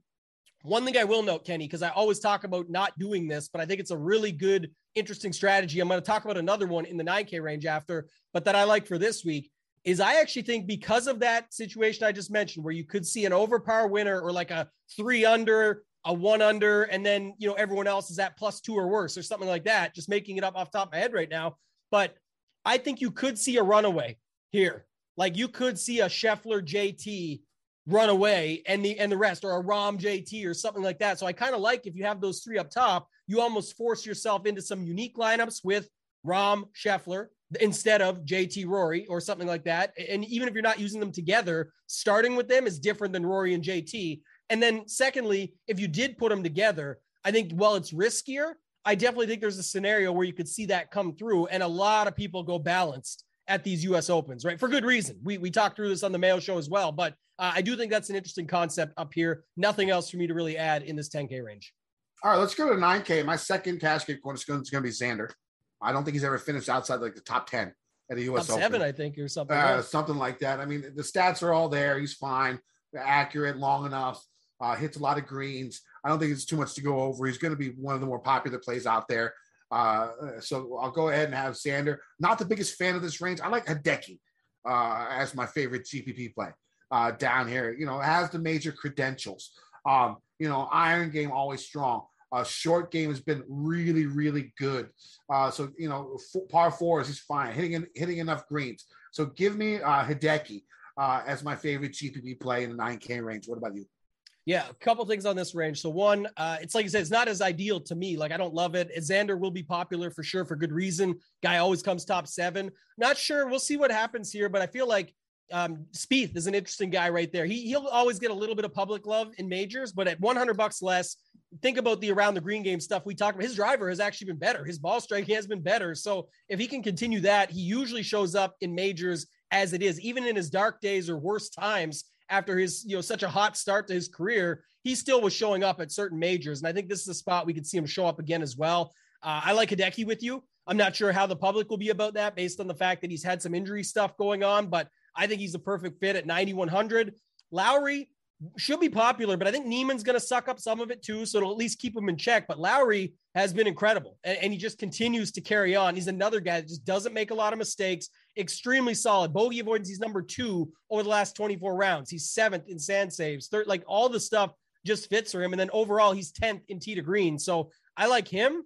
one thing I will note, Kenny, because I always talk about not doing this, but I think it's a really good, interesting strategy. I'm going to talk about another one in the 9K range after, but that I like for this week is I actually think because of that situation I just mentioned, where you could see an overpower winner or like a three under, a one under, and then you know everyone else is at plus two or worse or something like that. Just making it up off top of my head right now, but I think you could see a runaway here. Like you could see a Scheffler JT run away and the and the rest or a Rahm JT or something like that. So I kind of like if you have those three up top, you almost force yourself into some unique lineups with Rahm Scheffler instead of JT Rory or something like that. And even if you're not using them together, starting with them is different than Rory and JT. And then secondly, if you did put them together, I think while it's riskier, I definitely think there's a scenario where you could see that come through, and a lot of people go balanced at these U.S. Opens, right? For good reason. We we talked through this on the Mayo Show as well, but uh, I do think that's an interesting concept up here. Nothing else for me to really add in this 10K range. All right, let's go to 9K. My second cash game is going to be Xander. I don't think he's ever finished outside like the top 10 at the U.S. Top Open. seven, I think, or something. Uh, something like that. I mean, the stats are all there. He's fine, accurate, long enough, uh, hits a lot of greens. I don't think it's too much to go over. He's going to be one of the more popular plays out there. Uh, so I'll go ahead and have Xander. Not the biggest fan of this range. I like Hideki uh, as my favorite GPP play uh, down here. You know, has the major credentials. Um, you know, iron game always strong. Uh, short game has been really, really good. Uh, so you know, f- par fours he's fine, hitting hitting enough greens. So give me uh, Hideki uh, as my favorite GPP play in the 9K range. What about you? Yeah, a couple things on this range. So one, uh, it's like I said, it's not as ideal to me. Like I don't love it. Xander will be popular for sure for good reason. Guy always comes top seven. Not sure. We'll see what happens here, but I feel like um, Spieth is an interesting guy right there. He he'll always get a little bit of public love in majors, but at 100 bucks less, think about the around the green game stuff we talked about. His driver has actually been better. His ball striking has been better. So if he can continue that, he usually shows up in majors as it is, even in his dark days or worst times after his, you know, such a hot start to his career, he still was showing up at certain majors. And I think this is a spot we could see him show up again as well. Uh, I like Hideki with you. I'm not sure how the public will be about that based on the fact that he's had some injury stuff going on, but I think he's a perfect fit at 9,100. Lowry should be popular, but I think Niemann's going to suck up some of it too. So it'll at least keep him in check. But Lowry has been incredible and, and, he just continues to carry on. He's another guy that just doesn't make a lot of mistakes, extremely solid. Bogey avoidance, he's number two over the last 24 rounds. He's seventh in sand saves, third, like all the stuff just fits for him. And then overall, he's 10th in tee to green. So I like him.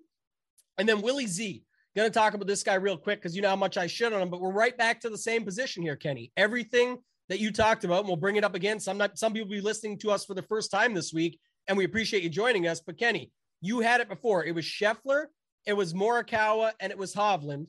And then Willie Z. Going to talk about this guy real quick because you know how much I shit on him, but we're right back to the same position here, Kenny. Everything that you talked about, and we'll bring it up again. Some some people will be listening to us for the first time this week, and we appreciate you joining us. But Kenny, you had it before. It was Scheffler, it was Morikawa, and it was Hovland.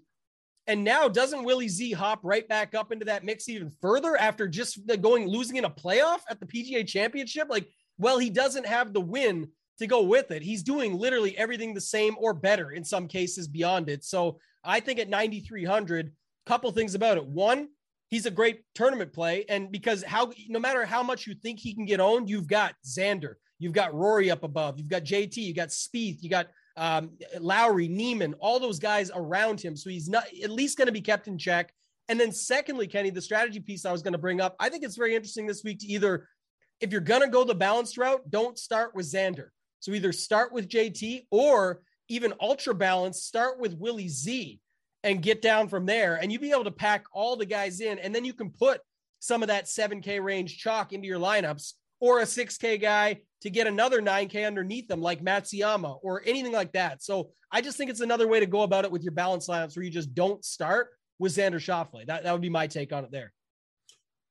And now doesn't Willie Z hop right back up into that mix even further after just going losing in a playoff at the PGA Championship? Like, well, he doesn't have the win to go with it. He's doing literally everything the same or better in some cases beyond it. So I think at 9,300, couple things about it. One, he's a great tournament play. And because how, no matter how much you think he can get owned, you've got Xander, you've got Rory up above, you've got JT, you got Spieth, you got um, Lowry, Niemann, all those guys around him. So he's not at least going to be kept in check. And then secondly, Kenny, the strategy piece I was going to bring up, I think it's very interesting this week to either, if you're going to go the balanced route, don't start with Xander. So either start with JT or even ultra balance, start with Willie Z and get down from there. And you'd be able to pack all the guys in. And then you can put some of that 7K range chalk into your lineups or a 6K guy to get another 9K underneath them, like Matsuyama or anything like that. So I just think it's another way to go about it with your balance lineups where you just don't start with Xander Schauffele. That, that would be my take on it there.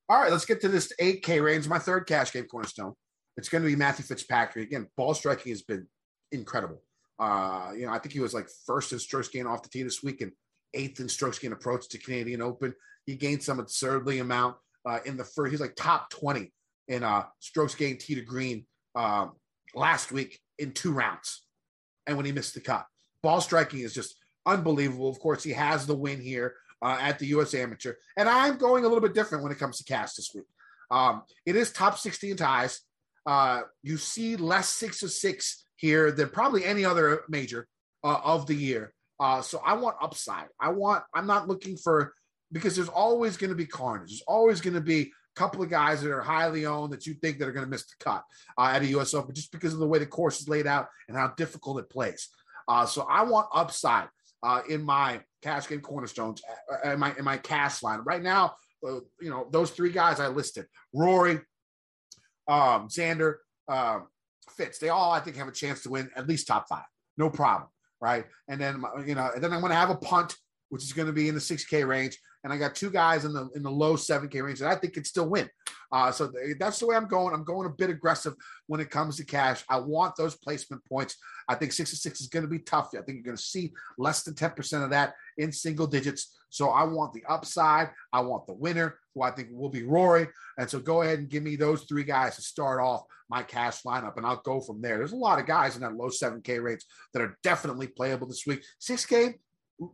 All right, let's get to this 8K range. My third cash game cornerstone. It's going to be Matthew Fitzpatrick. Again, ball striking has been incredible. Uh, you know, I think he was like first in strokes gained off the tee this week and eighth in strokes gained approach to Canadian Open. He gained some absurdly amount uh, in the first. He's like top 20 in uh, strokes gained tee to green uh, last week in two rounds. And when he missed the cut, ball striking is just unbelievable. Of course, he has the win here uh, at the U.S. Amateur. And I'm going a little bit different when it comes to cast this week. Um, it is top 60 in ties. Uh, you see less six of six here than probably any other major uh, of the year. Uh, so I want upside. I want. I'm not looking for because there's always going to be carnage. There's always going to be a couple of guys that are highly owned that you think that are going to miss the cut uh, at a U.S. Open just because of the way the course is laid out and how difficult it plays. Uh, so I want upside uh, in my cash game cornerstones uh, in my in my cast line right now. Uh, you know those three guys I listed: Rory, um, Xander, um, Fitz. They all I think have a chance to win at least top five, no problem, right? And then you know, and then I'm going to have a punt, which is going to be in the six K range, and I got two guys in the in the low seven K range that I think could still win. Uh, so that's the way I'm going. I'm going a bit aggressive when it comes to cash. I want those placement points. I think 66 is going to be tough. I think you're going to see less than 10% of that in single digits. So I want the upside. I want the winner, who I think will be Rory. And so go ahead and give me those three guys to start off my cash lineup, and I'll go from there. There's a lot of guys in that low 7K range that are definitely playable this week. 6K,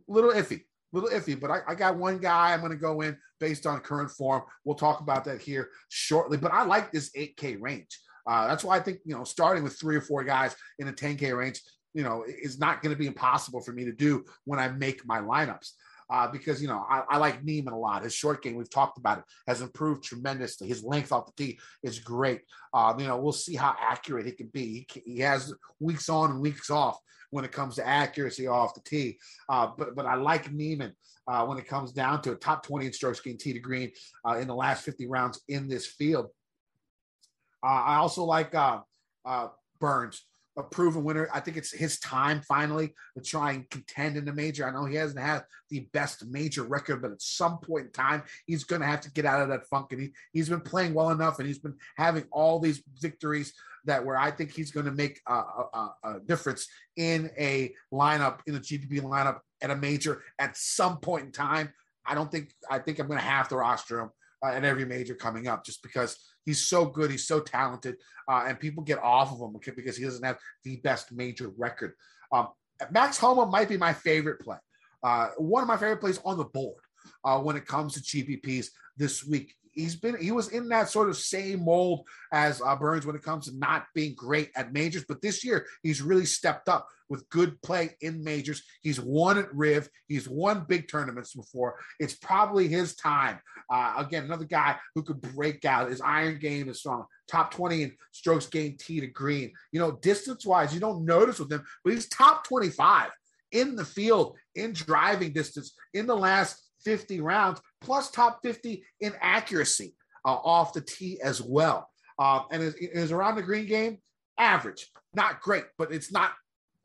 little iffy little iffy, but I, I got one guy I'm going to go in based on current form. We'll talk about that here shortly. But I like this 8K range. Uh, that's why I think you know starting with three or four guys in a 10K range, you know, is not going to be impossible for me to do when I make my lineups. Uh, because you know I, I, like Niemann a lot. His short game, we've talked about it, has improved tremendously. His length off the tee is great. Um, you know, we'll see how accurate he can be. He, he, has weeks on and weeks off when it comes to accuracy off the tee. Uh, but but I like Niemann uh, when it comes down to a top 20 in strokes gained tee to green uh, in the last 50 rounds in this field. Uh, I also like uh, Burns a proven winner. I think it's his time finally to try and contend in the major. I know he hasn't had the best major record, but at some point in time, he's going to have to get out of that funk. And he, he's been playing well enough and he's been having all these victories that where I think he's going to make a, a, a difference in a lineup, in a GPP lineup at a major at some point in time. I don't think, I think I'm going to have to roster him uh, at every major coming up just because he's so good, he's so talented, uh, and people get off of him because he doesn't have the best major record. Um, Max Homa might be my favorite play. Uh, one of my favorite plays on the board uh, when it comes to GPPs this week he's been he was in that sort of same mold as uh, Burns when it comes to not being great at majors, but this year he's really stepped up with good play in majors. He's won at Riv. He's won big tournaments before. It's probably his time. Uh, again, another guy who could break out. His iron game is strong. Top 20 in strokes gained tee to green. You know, distance wise, you don't notice with him, but he's top 25 in the field in driving distance in the last 50 rounds, plus top 50 in accuracy uh, off the tee as well. Uh, and is, is around the green game, average, not great, but it's not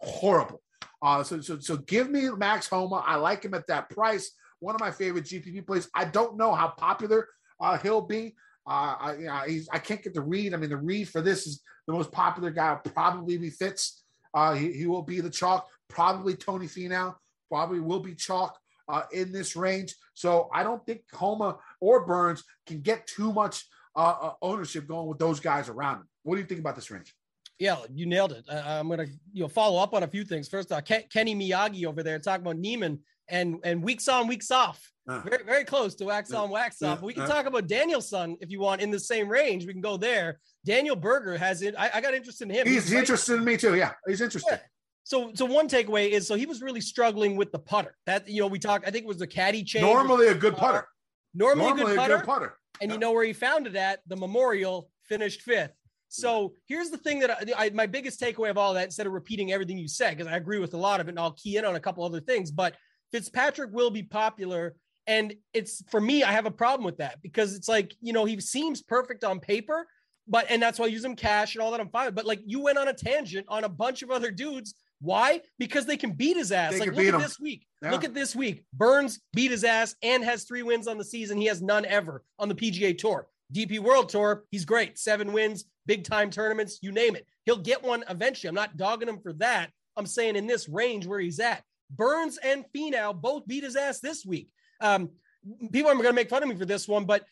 horrible. Uh, so, so, so give me Max Homa. I like him at that price. One of my favorite GPP plays. I don't know how popular uh, he'll be. Uh, I, you know, I can't get the read. I mean, the read for this is the most popular guy. Probably be Fitz. Uh, he, he will be the chalk. Probably Tony Finau. Probably will be chalk uh, in this range. So I don't think Homa or Burns can get too much uh, uh, ownership going with those guys around him. What do you think about this range? Yeah, you nailed it. I, am gonna you know follow up on a few things. First, uh, Ken, Kenny Miyagi over there talking about Niemann and and weeks on, weeks off. Uh, very very close to wax on, wax off. we can uh, talk about Daniel-san if you want in the same range. We can go there. Daniel Berger has it. I, I got interested in him. He's, he's interested in me too. Yeah, he's interested. Yeah. So, so one takeaway is so he was really struggling with the putter. That you know, we talked. I think it was the caddy change. Normally a good putter. Normally, Normally a, good putter, a good putter. And yeah. you know where he found it at? The Memorial finished fifth. So here's the thing that I, I, my biggest takeaway of all that, instead of repeating everything you said, because I agree with a lot of it, and I'll key in on a couple other things. But Fitzpatrick will be popular, and it's for me, I have a problem with that because it's like you know he seems perfect on paper, but and that's why I use them cash and all that. I'm fine. But like you went on a tangent on a bunch of other dudes. Why? Because they can beat his ass. They like look at him. this week. Yeah. Look at this week. Burns beat his ass and has three wins on the season. He has none ever on the PGA Tour. DP World Tour, he's great. Seven wins, big time tournaments, you name it. He'll get one eventually. I'm not dogging him for that. I'm saying in this range where he's at. Burns and Finau both beat his ass this week. Um, people are going to make fun of me for this one, but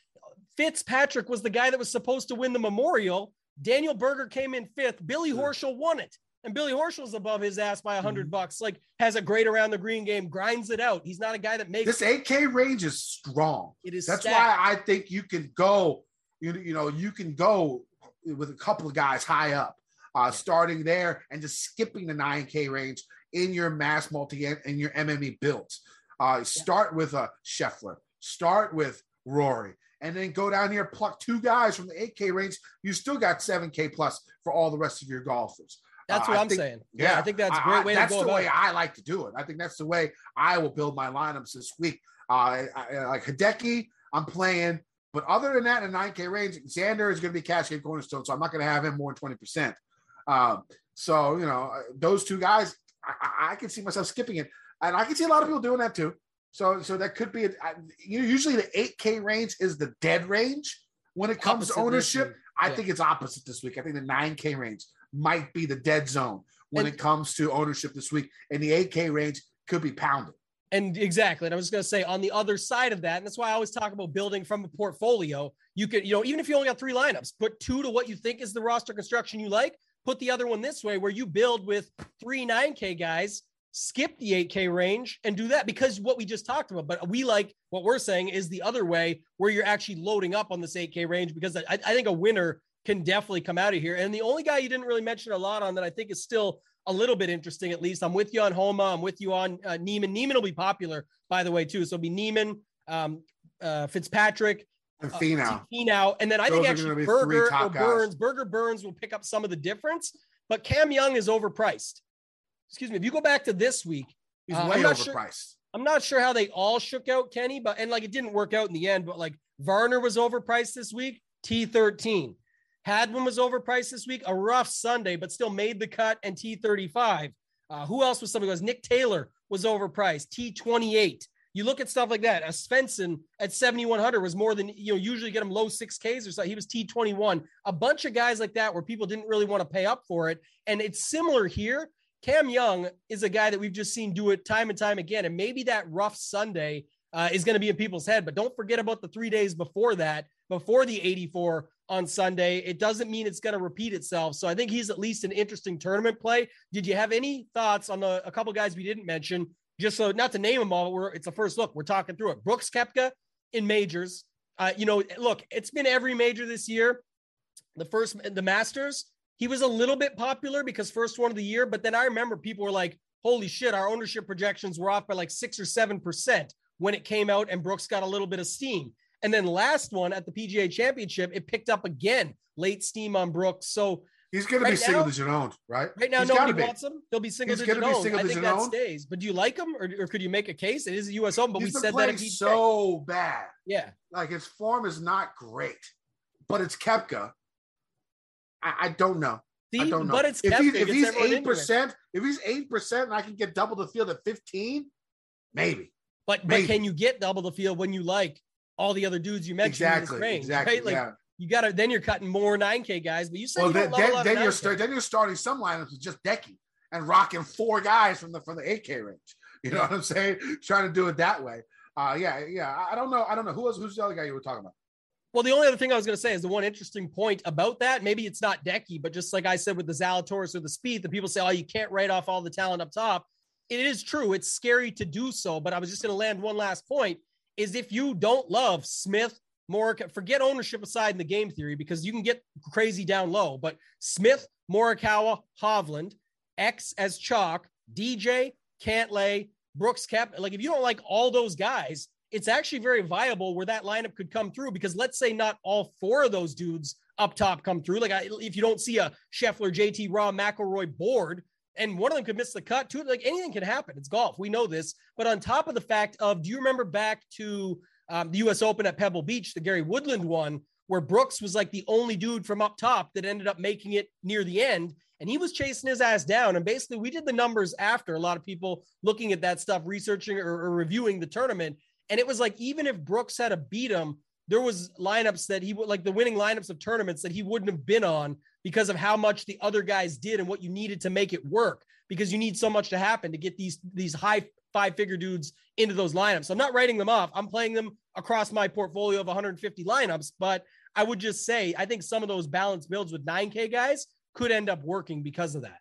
Fitzpatrick was the guy that was supposed to win the Memorial. Daniel Berger came in fifth. Billy. Horschel won it. And Billy Horschel's above his ass by a 100 Mhm. bucks. Like has a great around the green game, grinds it out. He's not a guy that makes This 8K range is strong. it is That's stacked. why I think you can go, you, you know, you can go with a couple of guys high up, uh, starting there and just skipping the 9K range in your mass multi and in your MME builds. Uh, start with a Scheffler, start with Rory, and then go down here, pluck two guys from the 8K range. You still got 7K plus for all the rest of your golfers. That's Uh, what I I'm think- saying. Yeah, I think that's a great I- way that's to go That's the way it. I like to do it. I think that's the way I will build my lineups this week. Uh, I, I- like Hideki, I'm playing, but other than that, in a 9K range, Xander is going to be cash game cornerstone, so I'm not going to have him more than 20%. Um, so you know, uh, those two guys, I, I- can see myself skipping it, and I can see a lot of people doing that too. So, so that could be. A, I, you know, usually the 8K range is the dead range when it comes Opposite to ownership. I Yeah. think it's opposite this week. I think the 9K range might be the dead zone when And- it comes to ownership this week, and the 8K range could be pounded. And exactly. And I was going to say on the other side of that, and that's why I always talk about building from a portfolio. You could, you know, even if you only got three lineups, put two to what you think is the roster construction you like, put the other one this way where you build with three 9K guys, skip the 8K range and do that because what we just talked about. But we like what we're saying is the other way where you're actually loading up on this 8K range because I, I think a winner can definitely come out of here. And the only guy you didn't really mention a lot on that I think is still a little bit interesting, at least. I'm with you on Homa. I'm with you on uh, Niemann. Niemann will be popular, by the way, too. So it'll be Niemann, um, uh, Fitzpatrick, And uh, Finau. Finau, and then I Those think actually gonna be three Berger or guys. Burns, Berger Burns will pick up some of the difference. But Cam Young is overpriced. Excuse me. If you go back to this week, He's uh, way I'm not sure- I'm not sure how they all shook out, Kenny, but and like it didn't work out in the end, but like Varner was overpriced this week, T13. Hadwin was overpriced this week, a rough Sunday, but still made the cut and T35. Uh, who else was somebody was Nick Taylor was overpriced, T28. You look at stuff like that. A Svensson at 7,100 was more than you know, usually get him low 6Ks or so. He was T21. A bunch of guys like that where people didn't really want to pay up for it. And it's similar here. Cam Young is a guy that we've just seen do it time and time again. And maybe that rough Sunday uh, is going to be in people's head. But don't forget about the three days before that, before the 84 on Sunday. It doesn't mean it's going to repeat itself. So I think he's at least an interesting tournament play. Did you have any thoughts on the, a couple guys we didn't mention? Just so not to name them all, we're, it's a first look. We're talking through it. Brooks Koepka in majors. Uh, you know, look, it's been every major this year. The first, the Masters, he was a little bit popular because first one of the year, but then I remember people were like, holy shit, our ownership projections were off by like six or seven percent when it came out and Brooks got a little bit of steam. And then last one at the PGA championship, it picked up again, late steam on Brooks. So He's going to be single digit owned, right? right now, He's nobody wants him. He'll be single He's digit owned. single I think that owned. stays. But do you like him or, or could you make a case? It is a US Open, but He's we said that playing if he so bad. yeah. Like his form is not great, but it's Koepka. I, I don't know. See, I don't know. but it's if, Koepka, he, if he's eight percent, if he's eight percent, and I can get double the field at fifteen, maybe. But but can you get double the field when you like all the other dudes you mentioned Exactly. range? exactly. Right? Like yeah. you gotta then you're cutting more 9K guys, but you said Well, you then, don't love a then, then you're start, then you're starting some lineups with just Decky and rocking four guys from the from the 8K range. You know what I'm saying? Trying to do it that way. Uh, yeah, yeah. I- don't know. I don't know who else. Who's the other guy you were talking about? Well, the only other thing I was going to say is the one interesting point about that. Maybe it's not Decky, but just like I said with the Zalatoris or the Spieth, the people say, "Oh, you can't write off all the talent up top." It is true; it's scary to do so. But I was just going to land one last point: is if you don't love Smith, Morikawa, forget ownership aside in the game theory because you can get crazy down low. But Smith, Morikawa, Hovland, X as chalk, DJ, Cantlay, Brooks Cap. Like if you don't like all those guys, it's actually very viable where that lineup could come through because let's say not all four of those dudes up top come through. Like I, if you don't see a Scheffler, JT, Rahm, McIlroy board, and one of them could miss the cut too. Like anything can happen. It's golf. We know this. But on top of the fact of, do you remember back to um, the U.S. Open at Pebble Beach, the Gary Woodland one, where Brooks was like the only dude from up top that ended up making it near the end. And he was chasing his ass down. And basically, we did the numbers after a lot of people looking at that stuff, researching or, or reviewing the tournament. And it was like, even if Brooks had to beat him, there was lineups that he would like the winning lineups of tournaments that he wouldn't have been on because of how much the other guys did and what you needed to make it work because you need so much to happen to get these these high five figure dudes into those lineups. So I'm not writing them off. I'm playing them across my portfolio of 150 lineups, but I would just say I think some of those balanced builds with 9K guys could end up working because of that.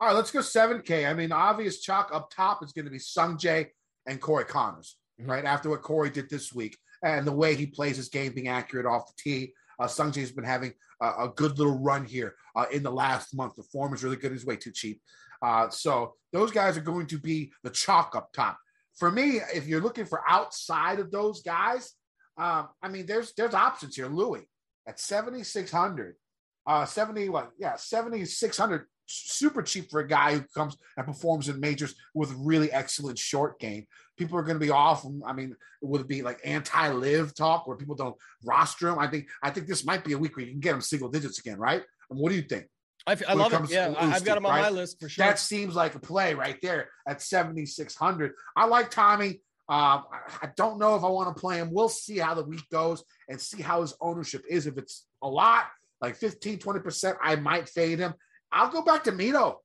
All right, let's go 7K. I mean, obvious chalk up top is going to be Sung Jae and Corey Conners, mm-hmm. right? After what Corey did this week and the way he plays his game, being accurate off the tee. Uh, Sung Jae's been having a, a, good little run here uh, in the last month. The form is really good. He's way too cheap. Uh, so those guys are going to be the chalk up top. For me, if you're looking for outside of those guys, um, I mean, there's there's options here. Louis at 7,600, uh, 70 what? Yeah, 7,600. Super cheap for a guy who comes and performs in majors with really excellent short game. People are going to be off. I mean, would it be like anti-LIV talk where people don't roster him? I think I think this might be a week where you can get them single digits again, right? And what do you think? I, I love it. Yeah, I've got him on right? my list for sure. That seems like a play right there at 7,600. I like Tommy. Um, I don't know if I want to play him. We'll see how the week goes and see how his ownership is. If it's a lot, like 15, 20%, I might fade him. I'll go back to Mito.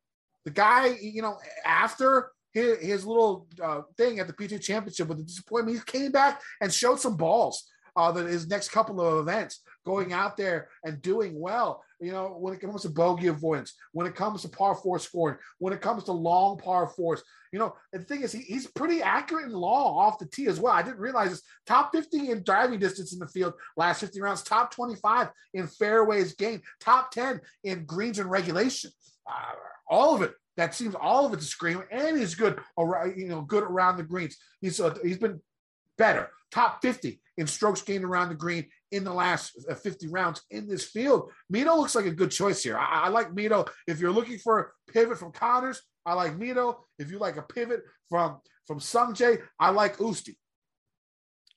The guy, you know, after his, his little uh, thing at the PGA Championship with the disappointment, he came back and showed some balls. Uh, that his next couple of events, going out there and doing well you know, when it comes to bogey avoidance, when it comes to par four scoring, when it comes to long par fours. You know, the thing is, he, he's pretty accurate and long off the tee as well. I didn't realize this. Top 50 in driving distance in the field last 50 rounds, top 25 in fairways gained, top 10 in greens and regulation. Uh, all of it. That seems all of it to scream, and he's good around, you know, good around the greens. He's uh, he's been better. Top 50 in strokes gained around the green in the last uh, 50 rounds in this field. Mito looks like a good choice here. I, I like Mito. If you're looking for a pivot from Conners, I like Mito. If you like a pivot from from Sungjae, I like Usti.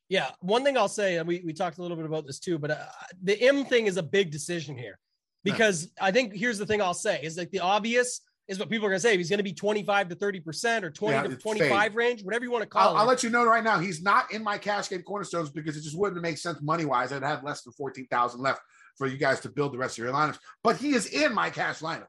Yeah, one thing I'll say, and we, we talked a little bit about this too, but uh, the M thing is a big decision here because. I think here's the thing I'll say is like the obvious is what people are going to say. He's going to be 25 to 30% or 20 yeah, to 25 fade. range, whatever you want to call I'll, it. I'll let you know right now. He's not in my cash game cornerstones because it just wouldn't make sense money wise. I'd have less than 14,000 left for you guys to build the rest of your lineups. But he is in my cash lineup.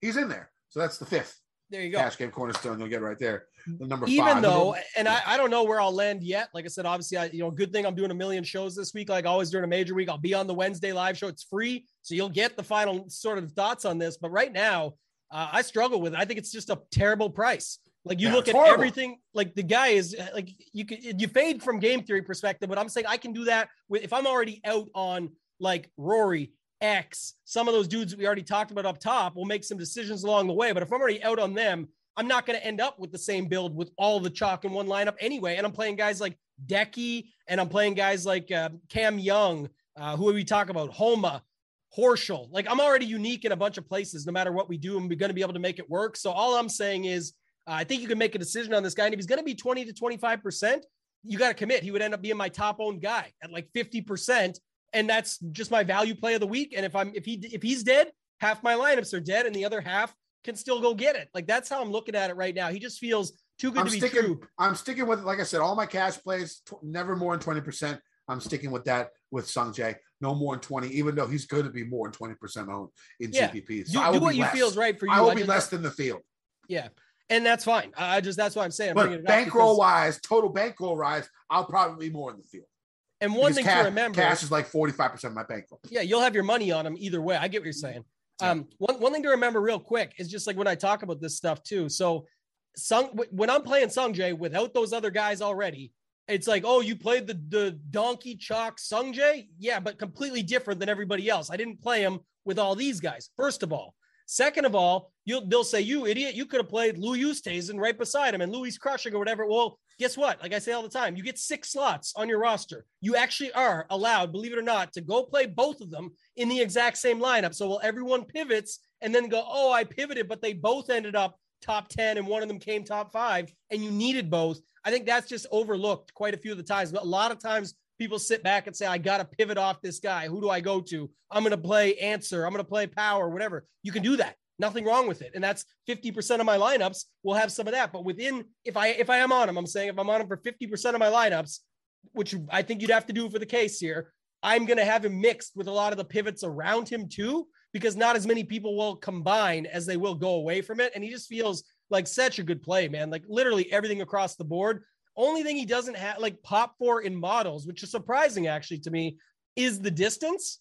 He's in there. So that's the fifth. There you go. Cash game cornerstone. You'll get right there. The number Even five. though, and I, I don't know where I'll land yet. Like I said, obviously, I, you know, good thing I'm doing a million shows this week. Like always during a major week, I'll be on the Wednesday live show. It's free. So you'll get the final sort of thoughts on this. But right now, uh, I struggle with it. I think it's just a terrible price. Like you yeah, look at horrible. everything, like the guy is like you can you fade from game theory perspective, but I'm saying I can do that with if I'm already out on like Rory, X, some of those dudes we already talked about up top, we'll make some decisions along the way. But if I'm already out on them, I'm not going to end up with the same build with all the chalk in one lineup anyway. And I'm playing guys like Decky and I'm playing guys like uh, Cam Young, uh, who we talk about, Homa, Horschel. Like I'm already unique in a bunch of places. No matter what we do, I'm going to be able to make it work. So all I'm saying is, uh, I think you can make a decision on this guy. And if he's going to be 20 to 25 percent, you got to commit. He would end up being my top owned guy at like 50 percent, and that's just my value play of the week. And if I'm if he if he's dead, half my lineups are dead, and the other half can still go get it. Like that's how I'm looking at it right now. He just feels too good I'm to be sticking, true. I'm sticking with, like I said, all my cash plays, t- never more than 20 percent. I'm sticking with that with Sung Jae. No more than 20, even though he's going to be more than 20% owned in yeah. GPP. So do, I will do what you feel is right for you. I will I be less than the field. Yeah. And that's fine. I just, that's why I'm saying. I'm but bankroll wise, total bankroll wise, I'll probably be more in the field. And one because thing cash, to remember cash is like 45% of my bankroll. Yeah. You'll have your money on them either way. I get what you're saying. Um, one, one thing to remember real quick is just like when I talk about this stuff too. So Sung, when I'm playing Sung Jae without those other guys already, it's like, oh, you played the the donkey chalk Sungjae? Yeah, but completely different than everybody else. I didn't play him with all these guys, first of all. Second of all, you'll they'll say, you idiot, you could have played Louis Oosthuizen right beside him and Louis crushing or whatever. Well, guess what? Like I say all the time, you get six slots on your roster. You actually are allowed, believe it or not, to go play both of them in the exact same lineup. So while everyone pivots and then go, oh, I pivoted, but they both ended up top 10 and one of them came top five and you needed both I think that's just overlooked quite a few of the times. But a lot of times people sit back and say, I got to pivot off this guy. Who do I go to? I'm going to play answer. I'm going to play power, whatever. You can do that. Nothing wrong with it. And that's 50% of my lineups will have some of that. But within, if I if I am on him, I'm saying if I'm on him for 50% of my lineups, which I think you'd have to do for the case here, I'm going to have him mixed with a lot of the pivots around him too, because not as many people will combine as they will go away from it. And he just feels like such a good play, man. Like literally everything across the board. Only thing he doesn't have like pop for in models, which is surprising actually to me, is the distance.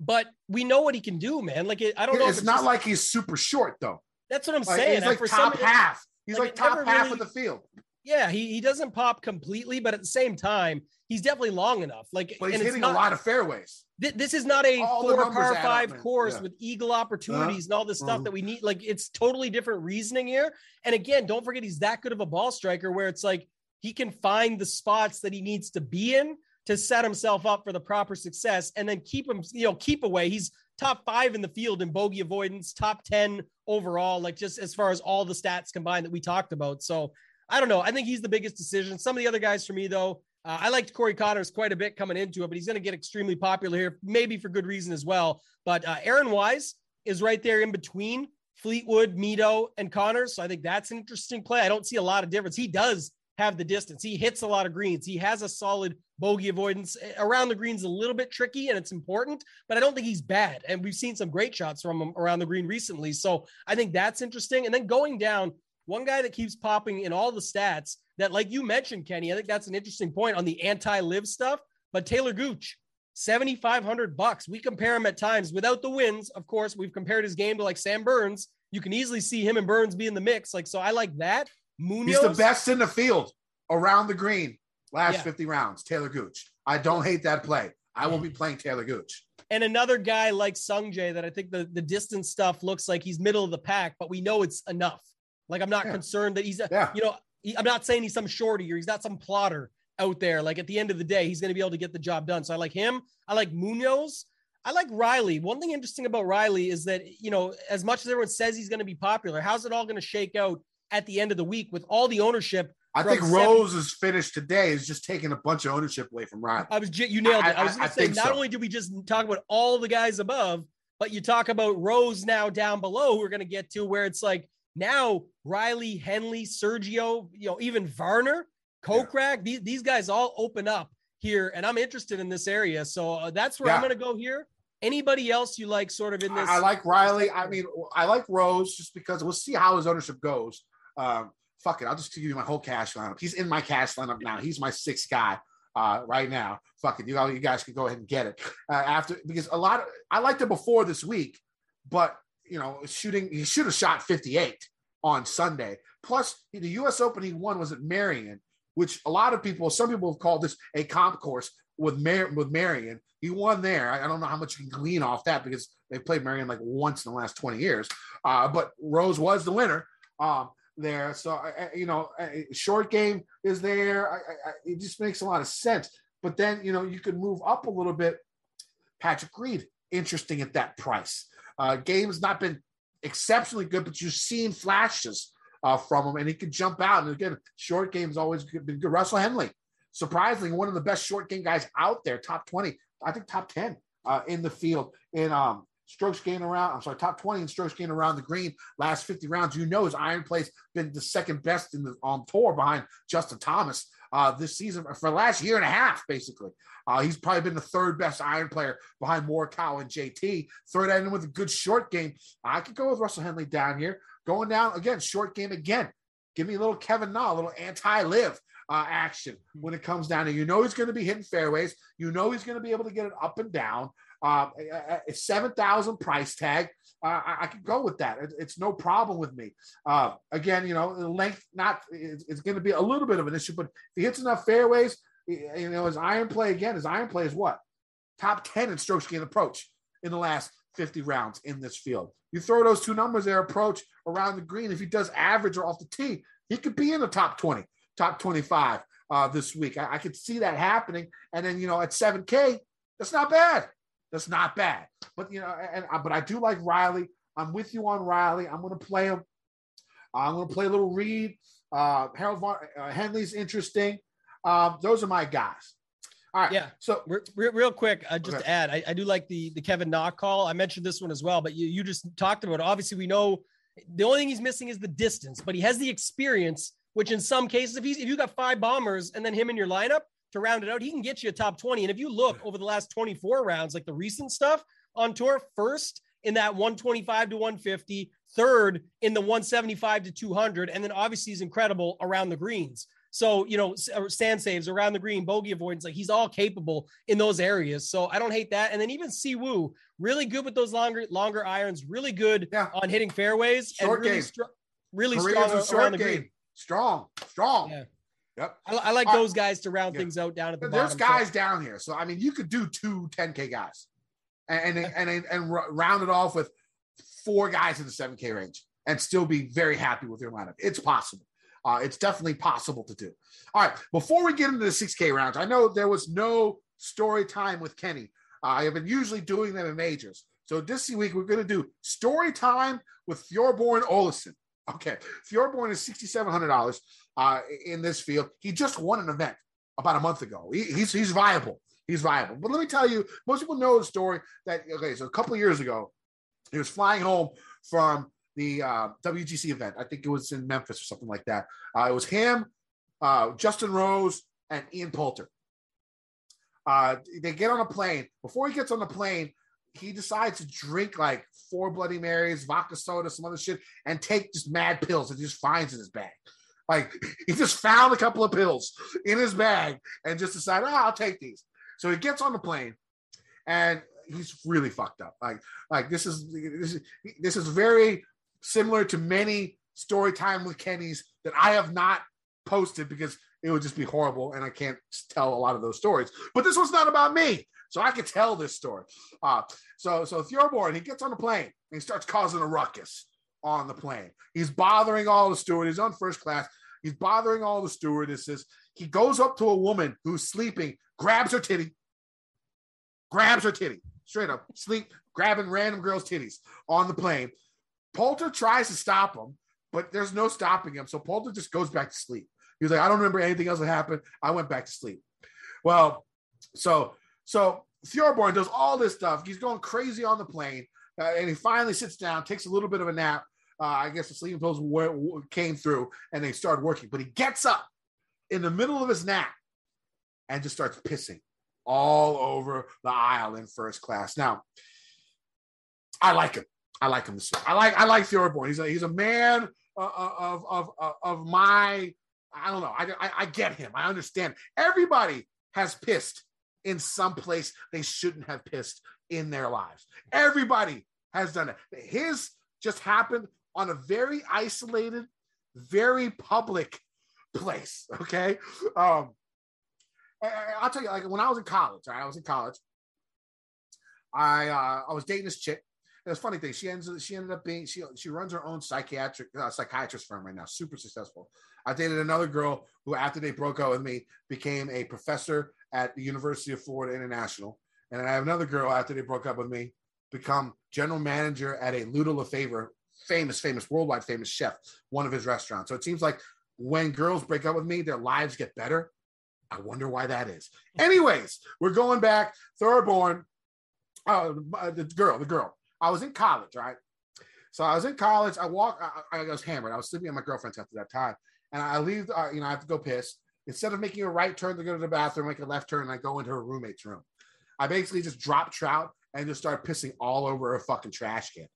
But we know what he can do, man. Like it, I don't know. It's, it's not just, like he's super short though. That's what I'm like, saying. He's like top some, half. He's like, like top half really, of the field. Yeah, he, he doesn't pop completely, but at the same time, he's definitely long enough. Like, but he's hitting not, a lot of fairways. Th- this is not a all four par five up, course yeah. with eagle opportunities uh-huh. and all this stuff uh-huh. that we need. Like, it's totally different reasoning here. And again, don't forget he's that good of a ball striker where it's like he can find the spots that he needs to be in to set himself up for the proper success and then keep him, you know, keep away. He's top five in the field in bogey avoidance, top 10 overall, like just as far as all the stats combined that we talked about. So I don't know. I think he's the biggest decision. Some of the other guys for me, though, uh, I liked Corey Conners quite a bit coming into it, but he's going to get extremely popular here, maybe for good reason as well. But uh, Aaron Wise is right there in between Fleetwood, Mito, and Conners. So I think that's an interesting play. I don't see a lot of difference. He does have the distance. He hits a lot of greens. He has a solid bogey avoidance around the greens, a little bit tricky and it's important, but I don't think he's bad. And we've seen some great shots from him around the green recently. So I think that's interesting. And then going down, one guy that keeps popping in all the stats that, like you mentioned, Kenny, I think that's an interesting point on the anti-LIV stuff. But Taylor Gooch, 7,500 bucks. We compare him at times without the wins. Of course, we've compared his game to like Sam Burns. You can easily see him and Burns be in the mix. Like, so I like that. Munoz, He's the best in the field around the green last yeah. 50 rounds. Taylor Gooch. I don't hate that play. I will mm-hmm. be playing Taylor Gooch. And another guy like Sungjae that I think the, the distance stuff looks like he's middle of the pack, but we know it's enough. Like I'm not yeah. concerned that he's, a, yeah. you know, he, I'm not saying he's some shorty or he's not some plotter out there. Like at the end of the day, he's going to be able to get the job done. So I like him. I like Munoz. I like Riley. One thing interesting about Riley is that, you know, as much as everyone says he's going to be popular, how's it all going to shake out at the end of the week with all the ownership? I think Rose is finished today is just taking a bunch of ownership away from Riley. I was you nailed it. I, I was going to say not so. only did we just talk about all the guys above, but you talk about Rose now down below who we're going to get to where it's like now Riley, Henley, Sergio, you know, even Varner, Kokrak, yeah. these, these guys all open up here, and I'm interested in this area. So uh, that's where yeah. I'm going to go here. Anybody else you like sort of in this? I, like Riley. I mean, I like Rose just because we'll see how his ownership goes. Um, fuck it. I'll just give you my whole cash lineup. He's in my cash lineup now. He's my sixth guy uh, right now. Fuck it. You, all, you guys can go ahead and get it uh, after because a lot of I liked it before this week, but you know, shooting, he should have shot 58 on Sunday. Plus, the U.S. Open he won was at Merion, which a lot of people, some people have called this a comp course with Mar- with Merion. He won there. I, don't know how much you can glean off that because they played Merion like once in the last 20 years. Uh, but Rose was the winner um, there. So, you know, short game is there. I, I, it just makes a lot of sense. But then, you know, you could move up a little bit. Patrick Reed, interesting at that price. Uh, game's not been exceptionally good, but you've seen flashes uh, from him, and he can jump out. And again, short game's always been good. Russell Henley, surprisingly, one of the best short game guys out there, top 20, I think top 10 uh, in the field in um, strokes gained around. I'm sorry, top 20 in strokes gained around the green last 50 rounds. You know his iron play's been the second best in the on tour behind Justin Thomas uh, this season for the last year and a half, basically. Uh, he's probably been the third best iron player behind Morikawa and JT. Third end with a good short game. I could go with Russell Henley down here. Going down again, short game again. Give me a little Kevin Na, a little anti-LIV uh, action when it comes down to you know he's going to be hitting fairways. You know he's going to be able to get it up and down. Uh, seven thousand price tag. Uh, I, I could go with that. It, it's no problem with me. Uh, again, you know, length not it's, it's going to be a little bit of an issue, but if he hits enough fairways, you know, his iron play again. His iron play is what top ten in strokes gained approach in the last 50 rounds in this field. You throw those two numbers there, approach around the green. If he does average or off the tee, he could be in the top 20, top 25 uh, this week. I, I could see that happening. And then, you know, at 7K, that's not bad. That's not bad. But you know, and but I do like Riley. I'm with you on Riley. I'm going to play him. I'm going to play a little Reed. Uh, Harold Var- uh, Henley's interesting. Um, those are my guys. All right. Yeah. So real, real quick, uh, just Okay. to add, I, I do like the the Kevin Knock call. I mentioned this one as well, but you you just talked about. It. Obviously, we know the only thing he's missing is the distance, but he has the experience. Which in some cases, if he's if you got five bombers and then him in your lineup to round it out, he can get you a top twenty. And if you look over the last twenty four rounds, like the recent stuff on tour, first in that one twenty five to one fifty, third in the one seventy five to two hundred, and then obviously he's incredible around the greens. So, you know, uh, saves around the green, bogey avoidance, like he's all capable in those areas. So I don't hate that. And then even Siwoo, really good with those longer, longer irons, really good Yeah. on hitting fairways Short and really, game. str- really strong are around short the game. green. Strong, strong. Yeah. Yep. I, I like All those guys to round Yeah. things out down at the There's bottom. There's guys down here, so I mean, you could do two 10k guys, and and and, and, and round it off with four guys in the 7k range, and still be very happy with your lineup. It's possible. Uh, it's definitely possible to do. All right, before we get into the 6k rounds, I know there was no story time with Kenny. Uh, I have been usually doing them in majors. So this week we're going to do story time with Thorbjørn Olesen. Okay, Thorbjørn is sixty-seven hundred dollars uh, in this field. He just won an event about a month ago. He, he's he's viable. He's viable. But let me tell you, most people know the story that okay. So a couple years ago, he was flying home from the uh, WGC event. I think it was in Memphis or something like that. Uh, it was him, uh, Justin Rose, and Ian Poulter. Uh, they get on a plane. Before he gets on the plane, he decides to drink like four Bloody Marys, vodka soda, some other shit, and take just mad pills that he just finds in his bag. Like he just found a couple of pills in his bag and just decided, oh, I'll take these. So he gets on the plane and he's really fucked up. Like, like this is this is this is very similar to many story time with Kenny's that I have not posted because it would just be horrible and I can't tell a lot of those stories. But this one's not about me. So I could tell this story. Uh, so so Thorbjørn, he gets on the plane and he starts causing a ruckus on the plane. He's bothering all the stewardesses. He's on first class. He's bothering all the stewardesses. He goes up to a woman who's sleeping, grabs her titty, grabs her titty, straight up, sleep, grabbing random girls' titties on the plane. Poulter tries to stop him, but there's no stopping him. So Poulter just goes back to sleep. He was like, I don't remember anything else that happened. I went back to sleep. Well, so so Thorbjørn does all this stuff. He's going crazy on the plane, uh, and he finally sits down, takes a little bit of a nap. Uh, I guess the sleeping pills w- came through, and they started working. But he gets up in the middle of his nap and just starts pissing all over the aisle in first class. Now, I like him. I like him. I like I like Thorbjørn. He's a he's a man uh, of of of, of my. I don't know. I, I I get him. I understand. Everybody has pissed in some place they shouldn't have pissed in their lives. Everybody has done it. His just happened on a very isolated, very public place. Okay. Um, I'll tell you, like when I was in college, right? I was in college. I uh, I was dating this chick. It was funny thing. She ends she ended up being she she runs her own psychiatric uh, psychiatrist firm right now, super successful. I dated another girl who, after they broke up with me, became a professor at the University of Florida International. And I have another girl after they broke up with me, become general manager at a Ludo Lefebvre, famous, famous, worldwide famous chef, one of his restaurants. So it seems like when girls break up with me, their lives get better. I wonder why that is. Anyways, we're going back. Thorbjørn, uh, the girl, the girl. I was in college, right? So I was in college. I walk. I, I was hammered. I was sleeping at my girlfriend's at that time, and I leave. Uh, you know, I have to go piss. Instead of making a right turn to go to the bathroom, make a left turn, and I go into her roommate's room. I basically just drop trout and just start pissing all over her fucking trash can.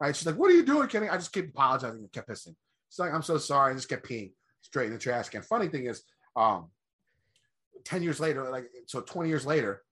All right, she's like, "What are you doing, Kenny?" I just kept apologizing and kept pissing. She's like, "I'm so sorry." I just kept peeing straight in the trash can. Funny thing is, um, ten years later, like so, twenty years later,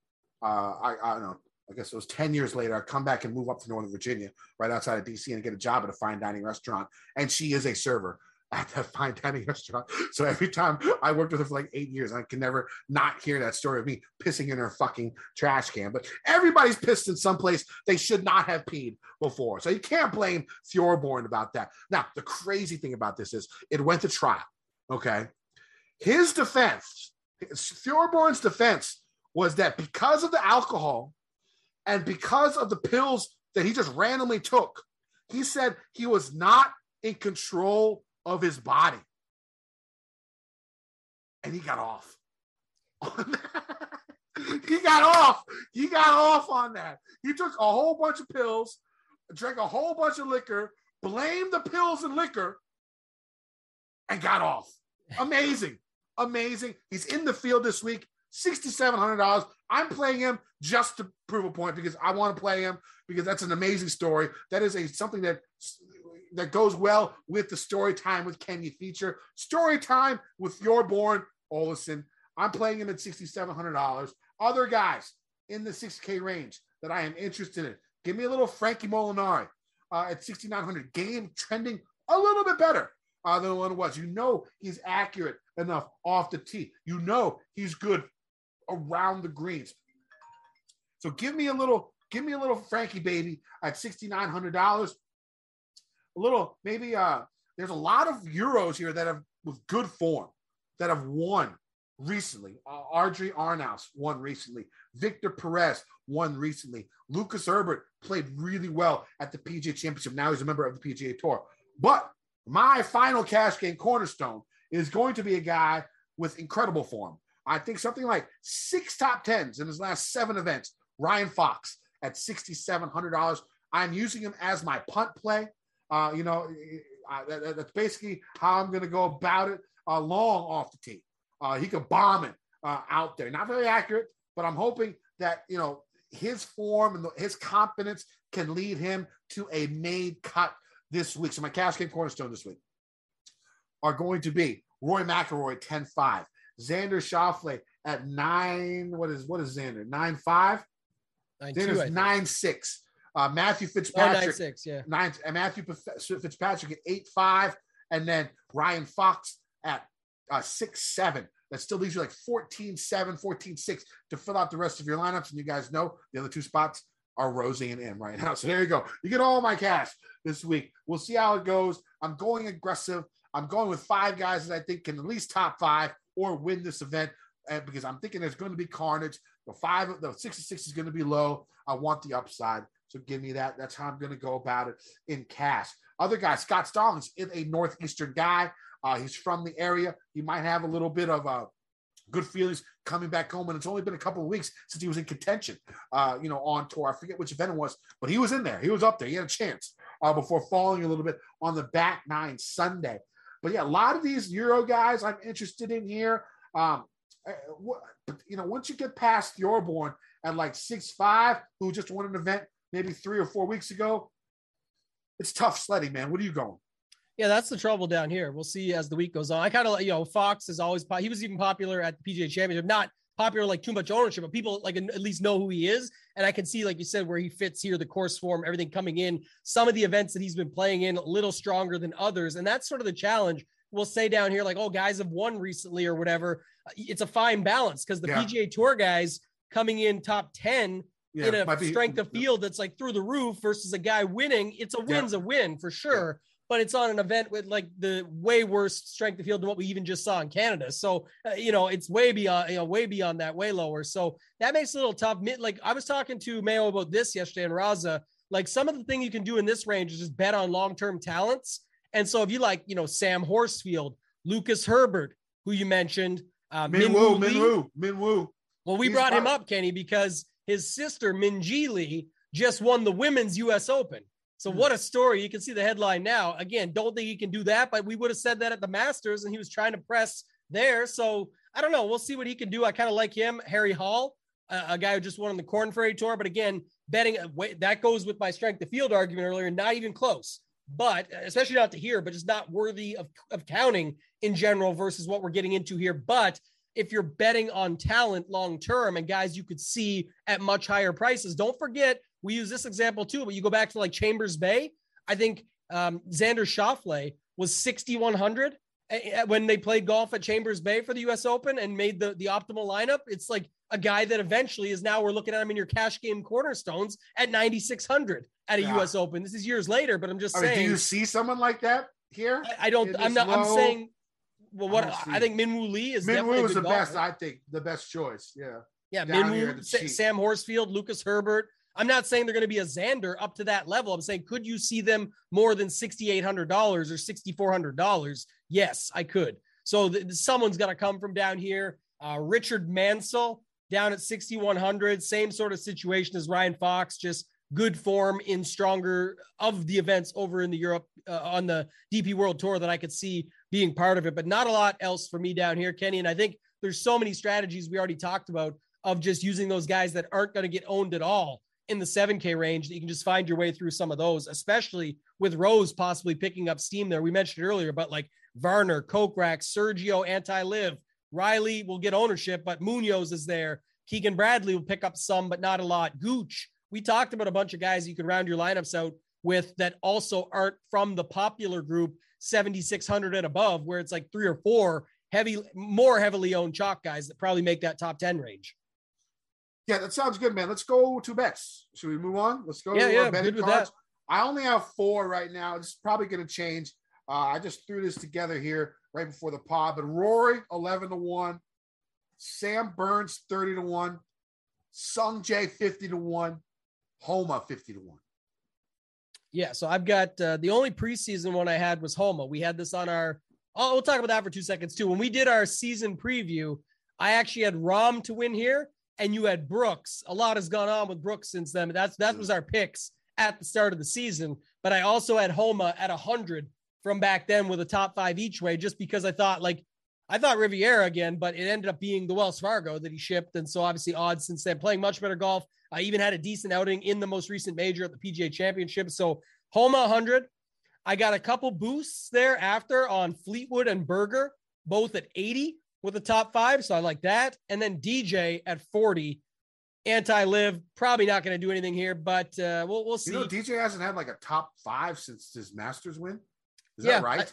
uh, I, I don't know. I guess it was 10 years later, I come back and move up to Northern Virginia, right outside of DC, and get a job at a fine dining restaurant. And she is a server at that fine dining restaurant. So every time I worked with her for like eight years, I can never not hear that story of me pissing in her fucking trash can. But everybody's pissed in some place they should not have peed before. So you can't blame Thorbjørn about that. Now, the crazy thing about this is it went to trial. Okay. His defense, Thorbjørn's defense was that because of the alcohol and because of the pills that he just randomly took, he said he was not in control of his body. And he got off. he got off. He got off on that. He took a whole bunch of pills, drank a whole bunch of liquor, blamed the pills and liquor, and got off. Amazing. Amazing. He's in the field this week. $6,700. I'm playing him just to prove a point because I want to play him because that's an amazing story. That is a something that that goes well with the story time with Kenny feature. Story time with your born Olison. I'm playing him at $6,700. Other guys in the 6K range that I am interested in. Give me a little Frankie Molinari uh, at 6,900. Game trending a little bit better uh, than what it was. You know he's accurate enough off the tee. You know he's good around the greens. So give me a little, give me a little Frankie baby at $6,900. A little, maybe uh there's a lot of Euros here that have with good form that have won recently. Uh, Adri Arnaus won recently. Victor Perez won recently. Lucas Herbert played really well at the PGA Championship. Now he's a member of the PGA Tour. But my final cash game cornerstone is going to be a guy with incredible form. I think something like six top tens in his last seven events. Ryan Fox at $6,700. I'm using him as my punt play. Uh, you know, I, that, that's basically how I'm going to go about it uh, long off the tee. Uh, he could bomb it uh, out there. Not very accurate, but I'm hoping that, you know, his form and the, his confidence can lead him to a made cut this week. So my cash game cornerstone this week are going to be Rory McIlroy 10-5, Xander Schauffele at nine. What is what is Xander? Nine five. Nine Xander's nine six. Uh, Matthew Fitzpatrick. Oh, nine six. Yeah. Nine. And Matthew Fitzpatrick at eight five, and then Ryan Fox at uh, six seven. That still leaves you like 14 7, 14 6 to fill out the rest of your lineups. And you guys know the other two spots are Rosie and M right now. So there you go. You get all my cash this week. We'll see how it goes. I'm going aggressive. I'm going with five guys that I think can at least top five or win this event uh, because I'm thinking there's going to be carnage. The five, the 66 is going to be low. I want the upside. So give me that. That's how I'm going to go about it in cash. Other guy, Scott Stallings is a Northeastern guy. Uh, he's from the area. He might have a little bit of uh, good feelings coming back home. And it's only been a couple of weeks since he was in contention, uh, you know, on tour. I forget which event it was, but he was in there. He was up there. He had a chance uh, before falling a little bit on the back nine Sunday. But yeah, a lot of these Euro guys I'm interested in here. Um, eh, you know, once you get past Thorbjørn at like six five, who just won an event maybe three or four weeks ago, it's tough sledding, man. What are you going? Yeah, that's the trouble down here. We'll see as the week goes on. I kind of, like, you know, Fox is always he was even popular at the PGA Championship, not popular like too much ownership, but people like at least know who he is. And I can see, like you said, where he fits here, the course form, everything coming in. Some of the events that he's been playing in a little stronger than others, and that's sort of the challenge. We'll say down here, like, oh, guys have won recently or whatever. It's a fine balance because the yeah. PGA Tour guys coming in top ten yeah, in a strength of field that's like through the roof versus a guy winning. It's a win's yeah. a win for sure but it's on an event with like the way worse strength of field than what we even just saw in Canada. So, uh, you know, it's way beyond, you know, way beyond that, way lower. So that makes it a little tough. Like I was talking to Mayo about this yesterday and Raza, like some of the thing you can do in this range is just bet on long-term talents. And so if you like, you know, Sam Horsfield, Lucas Herbert, who you mentioned, uh, Min Woo, Min Woo, Min Woo. Well, we He's brought him up, Kenny, because his sister Minjee Lee just won the women's U.S. Open. So hmm. what a story. You can see the headline now. Again, don't think he can do that, but we would have said that at the Masters and he was trying to press there. So I don't know. We'll see what he can do. I kind of like him. Harry Hall, a, a, guy who just won on the Corn Ferry Tour. But again, betting uh, that goes with my strength of field argument earlier, not even close. But especially not to here, but just not worthy of, of counting in general versus what we're getting into here. But if you're betting on talent long term and guys you could see at much higher prices, don't forget we use this example too, but you go back to like Chambers Bay. I think um, Xander Schauffele was 6,100 when they played golf at Chambers Bay for the U.S. Open and made the the optimal lineup. It's like a guy that eventually is now we're looking at him in your cash game cornerstones at 9,600 at a yeah. U.S. Open. This is years later, but I'm just I saying. Mean, do you see someone like that here? I, I don't. I'm not. Low? I'm saying. Well, what I, I think Min Woo Lee is Min Woo is the golfer. best. I think the best choice. Yeah. Yeah, Min Woo, Sam Horsfield, Lucas Herbert. I'm not saying they're going to be a Xander up to that level. I'm saying, could you see them more than $6,800 or $6,400? Yes, I could. So th- someone's going to come from down here. Uh, Richard Mansell, down at 6,100. Same sort of situation as Ryan Fox, just good form in stronger of the events over in the Europe uh, on the DP World Tour that I could see being part of it, but not a lot else for me down here, Kenny. And I think there's so many strategies we already talked about of just using those guys that aren't going to get owned at all in the 7K range that you can just find your way through some of those, especially with Rose possibly picking up steam there. We mentioned earlier, but like Varner, Kokrak, Sergio, Anti-LIV, Riley will get ownership, but Munoz is there. Keegan Bradley will pick up some, but not a lot. Gooch, we talked about a bunch of guys you can round your lineups out with that also aren't from the popular group 7600 and above where it's like three or four heavy more heavily owned chalk guys that probably make that top 10 range. Yeah that sounds good man. Let's go to bets. Should we move on? Let's go yeah, to yeah, good with cards. that. i only have four right now. It's probably going to change. Uh, i just threw this together here right before the pod but rory 11 to 1 sam burns 30 to 1 sung jae 50 to 1 homa 50 to 1 yeah, so I've got uh, the only preseason one I had was Homa. We had this on our. Oh, we'll talk about that for two seconds too. When we did our season preview, I actually had Rahm to win here, and you had Brooks. A lot has gone on with Brooks since then. That's that was our picks at the start of the season. But I also had Homa at hundred from back then with a top five each way, just because I thought like I thought Riviera again, but it ended up being the Wells Fargo that he shipped, and so obviously odds since then playing much better golf. I even had a decent outing in the most recent major at the PGA Championship. So Homa 100. I got a couple boosts there after on Fleetwood and Berger, both at 80 with the top five. So I like that. And then DJ at 40. Anti-LIV, probably not going to do anything here, but uh, we'll we'll see. You know, DJ hasn't had like a top five since his Masters win. Is yeah, that right? I,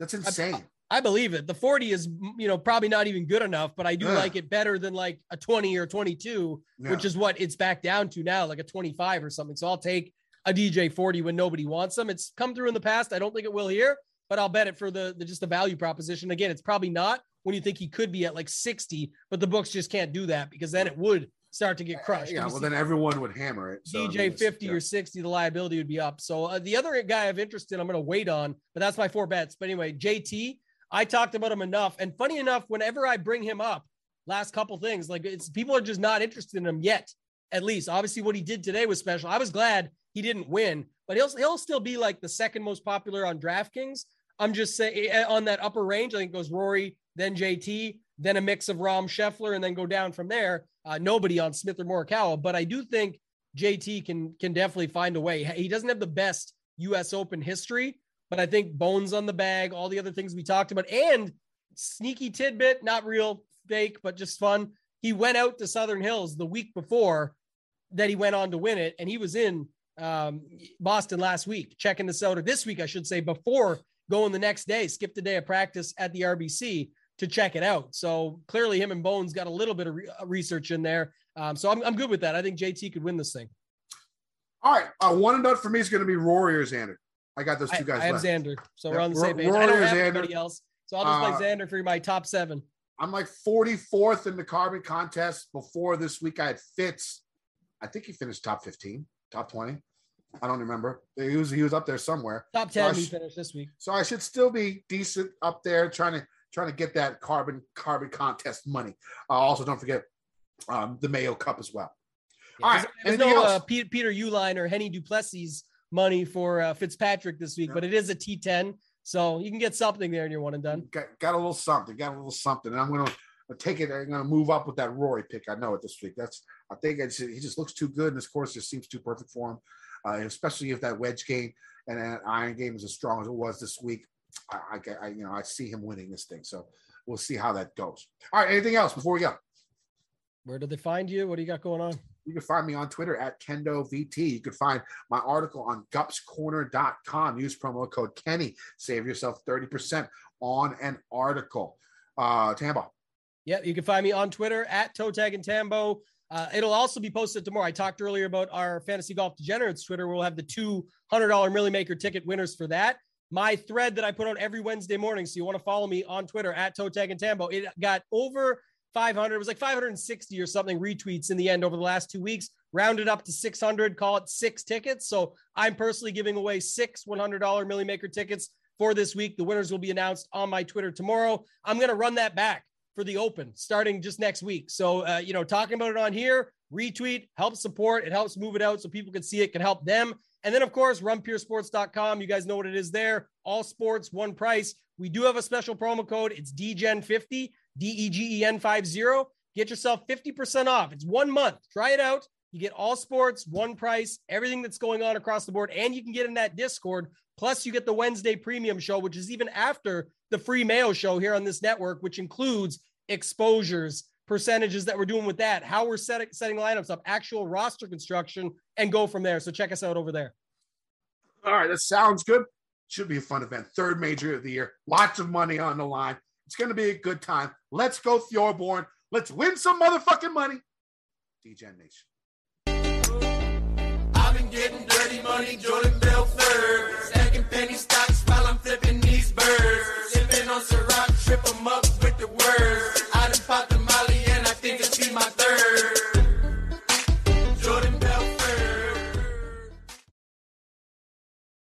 That's insane. I, believe it. The 40 is, you know, probably not even good enough, but I do yeah. like it better than like a 20 or 22, yeah. which is what it's back down to now, like a 25 or something. So I'll take a DJ 40 when nobody wants them. It's come through in the past. I don't think it will here, but I'll bet it for the, the just the value proposition. Again, it's probably not when you think he could be at like 60, but the books just can't do that because then it would start to get crushed. Yeah, well, then everyone would hammer it. So DJ I mean, 50 yeah. or 60, the liability would be up. So uh, the other guy I've interest in, I'm going to wait on, but that's my four bets. But anyway, JT, I talked about him enough. And funny enough, whenever I bring him up, last couple things, like it's people are just not interested in him yet. At least, obviously, what he did today was special. I was glad he didn't win, but he'll he'll still be like the second most popular on DraftKings. I'm just saying eh, on that upper range. I think goes Rory, then JT, then a mix of Rahm Scheffler, and then go down from there. Uh, nobody on Smith or Morikawa, but I do think JT can can definitely find a way. He doesn't have the best U.S. Open history, but I think bones on the bag, all the other things we talked about, and sneaky tidbit, not real fake, but just fun. He went out to Southern Hills the week before that he went on to win it, and he was in um, Boston last week, checking this out, or this week, I should say, before going the next day, skipped a day of practice at the RBC to check it out. So clearly, him and Bones got a little bit of re- uh, research in there. Um, so I'm, I'm good with that. I think JT could win this thing. All right. Uh, one and done for me is going to be Rory or Xander. I got those two guys. I, I have Xander, so yep. we're on the same page. Rory I don't have Xander. anybody else, so I'll just uh, Xander for my top seven. I'm like 44th in the carbon contest. Before this week, I had Fitz. I think he finished top 15, top 20. I don't remember. He was he was up there somewhere. Top 10 so he finished this week. So I should still be decent up there, trying to trying to get that carbon carbon contest money. Uh, also, don't forget um, the Mayo Cup as well. Yeah, All right. There's no uh, Peter, Peter Uihlein or Hennie du Plessis money for uh, Fitzpatrick this week, yeah. but it is a T10. So you can get something there and you're one and done. Got, got a little something, got a little something. And I'm going to take it. I'm going to move up with that Rory pick. I know it this week. That's, I think it's, he just looks too good. And this course just seems too perfect for him, uh, especially if that wedge game and that iron game is as strong as it was this week. I, I, I, you know, I see him winning this thing. So we'll see how that goes. All right. Anything else before we go? Where did they find you? What do you got going on? You can find me on Twitter at KendoVT. You can find my article on gupscorner.com. Use promo code Kenny. Save yourself 30% on an article. Uh, Tambo. Yeah, you can find me on Twitter at ToeTagginTambo. Uh, it'll also be posted tomorrow. I talked earlier about our Fantasy Golf Degenerates Twitter. We'll have the two hundred dollar Milly Maker ticket winners for that. My thread that I put out every Wednesday morning. So you want to follow me on Twitter at ToeTagginTambo. It got over 500. It was like 560 or something retweets in the end over the last two weeks. Rounded up to 600. Call it six tickets. So I'm personally giving away six $100 Milly Maker tickets for this week. The winners will be announced on my Twitter tomorrow. I'm going to run that back for the Open starting just next week. So, uh, you know, talking about it on here, retweet, help support. It helps move it out so people can see it, can help them. And then, of course, runpuresports.com. You guys know what it is there. All sports, one price. We do have a special promo code. It's DGEN50, D E G E N 50. Get yourself 50% off. It's one month. Try it out. You get all sports, one price, everything that's going on across the board. And you can get in that Discord. Plus, you get the Wednesday premium show, which is even after the free Mayo show here on this network, which includes exposures, percentages that we're doing with that, how we're setting, setting lineups up, actual roster construction, and go from there. So check us out over there. All right, that sounds good. Should be a fun event. Third major of the year. Lots of money on the line. It's going to be a good time. Let's go Thorbjørn. Let's win some motherfucking money. DJ Nation. I've been getting dirty money, Jordan Stacking penny stocks while I'm flipping these birds. Sipping on Ciroc, up with the words. I done popped the molly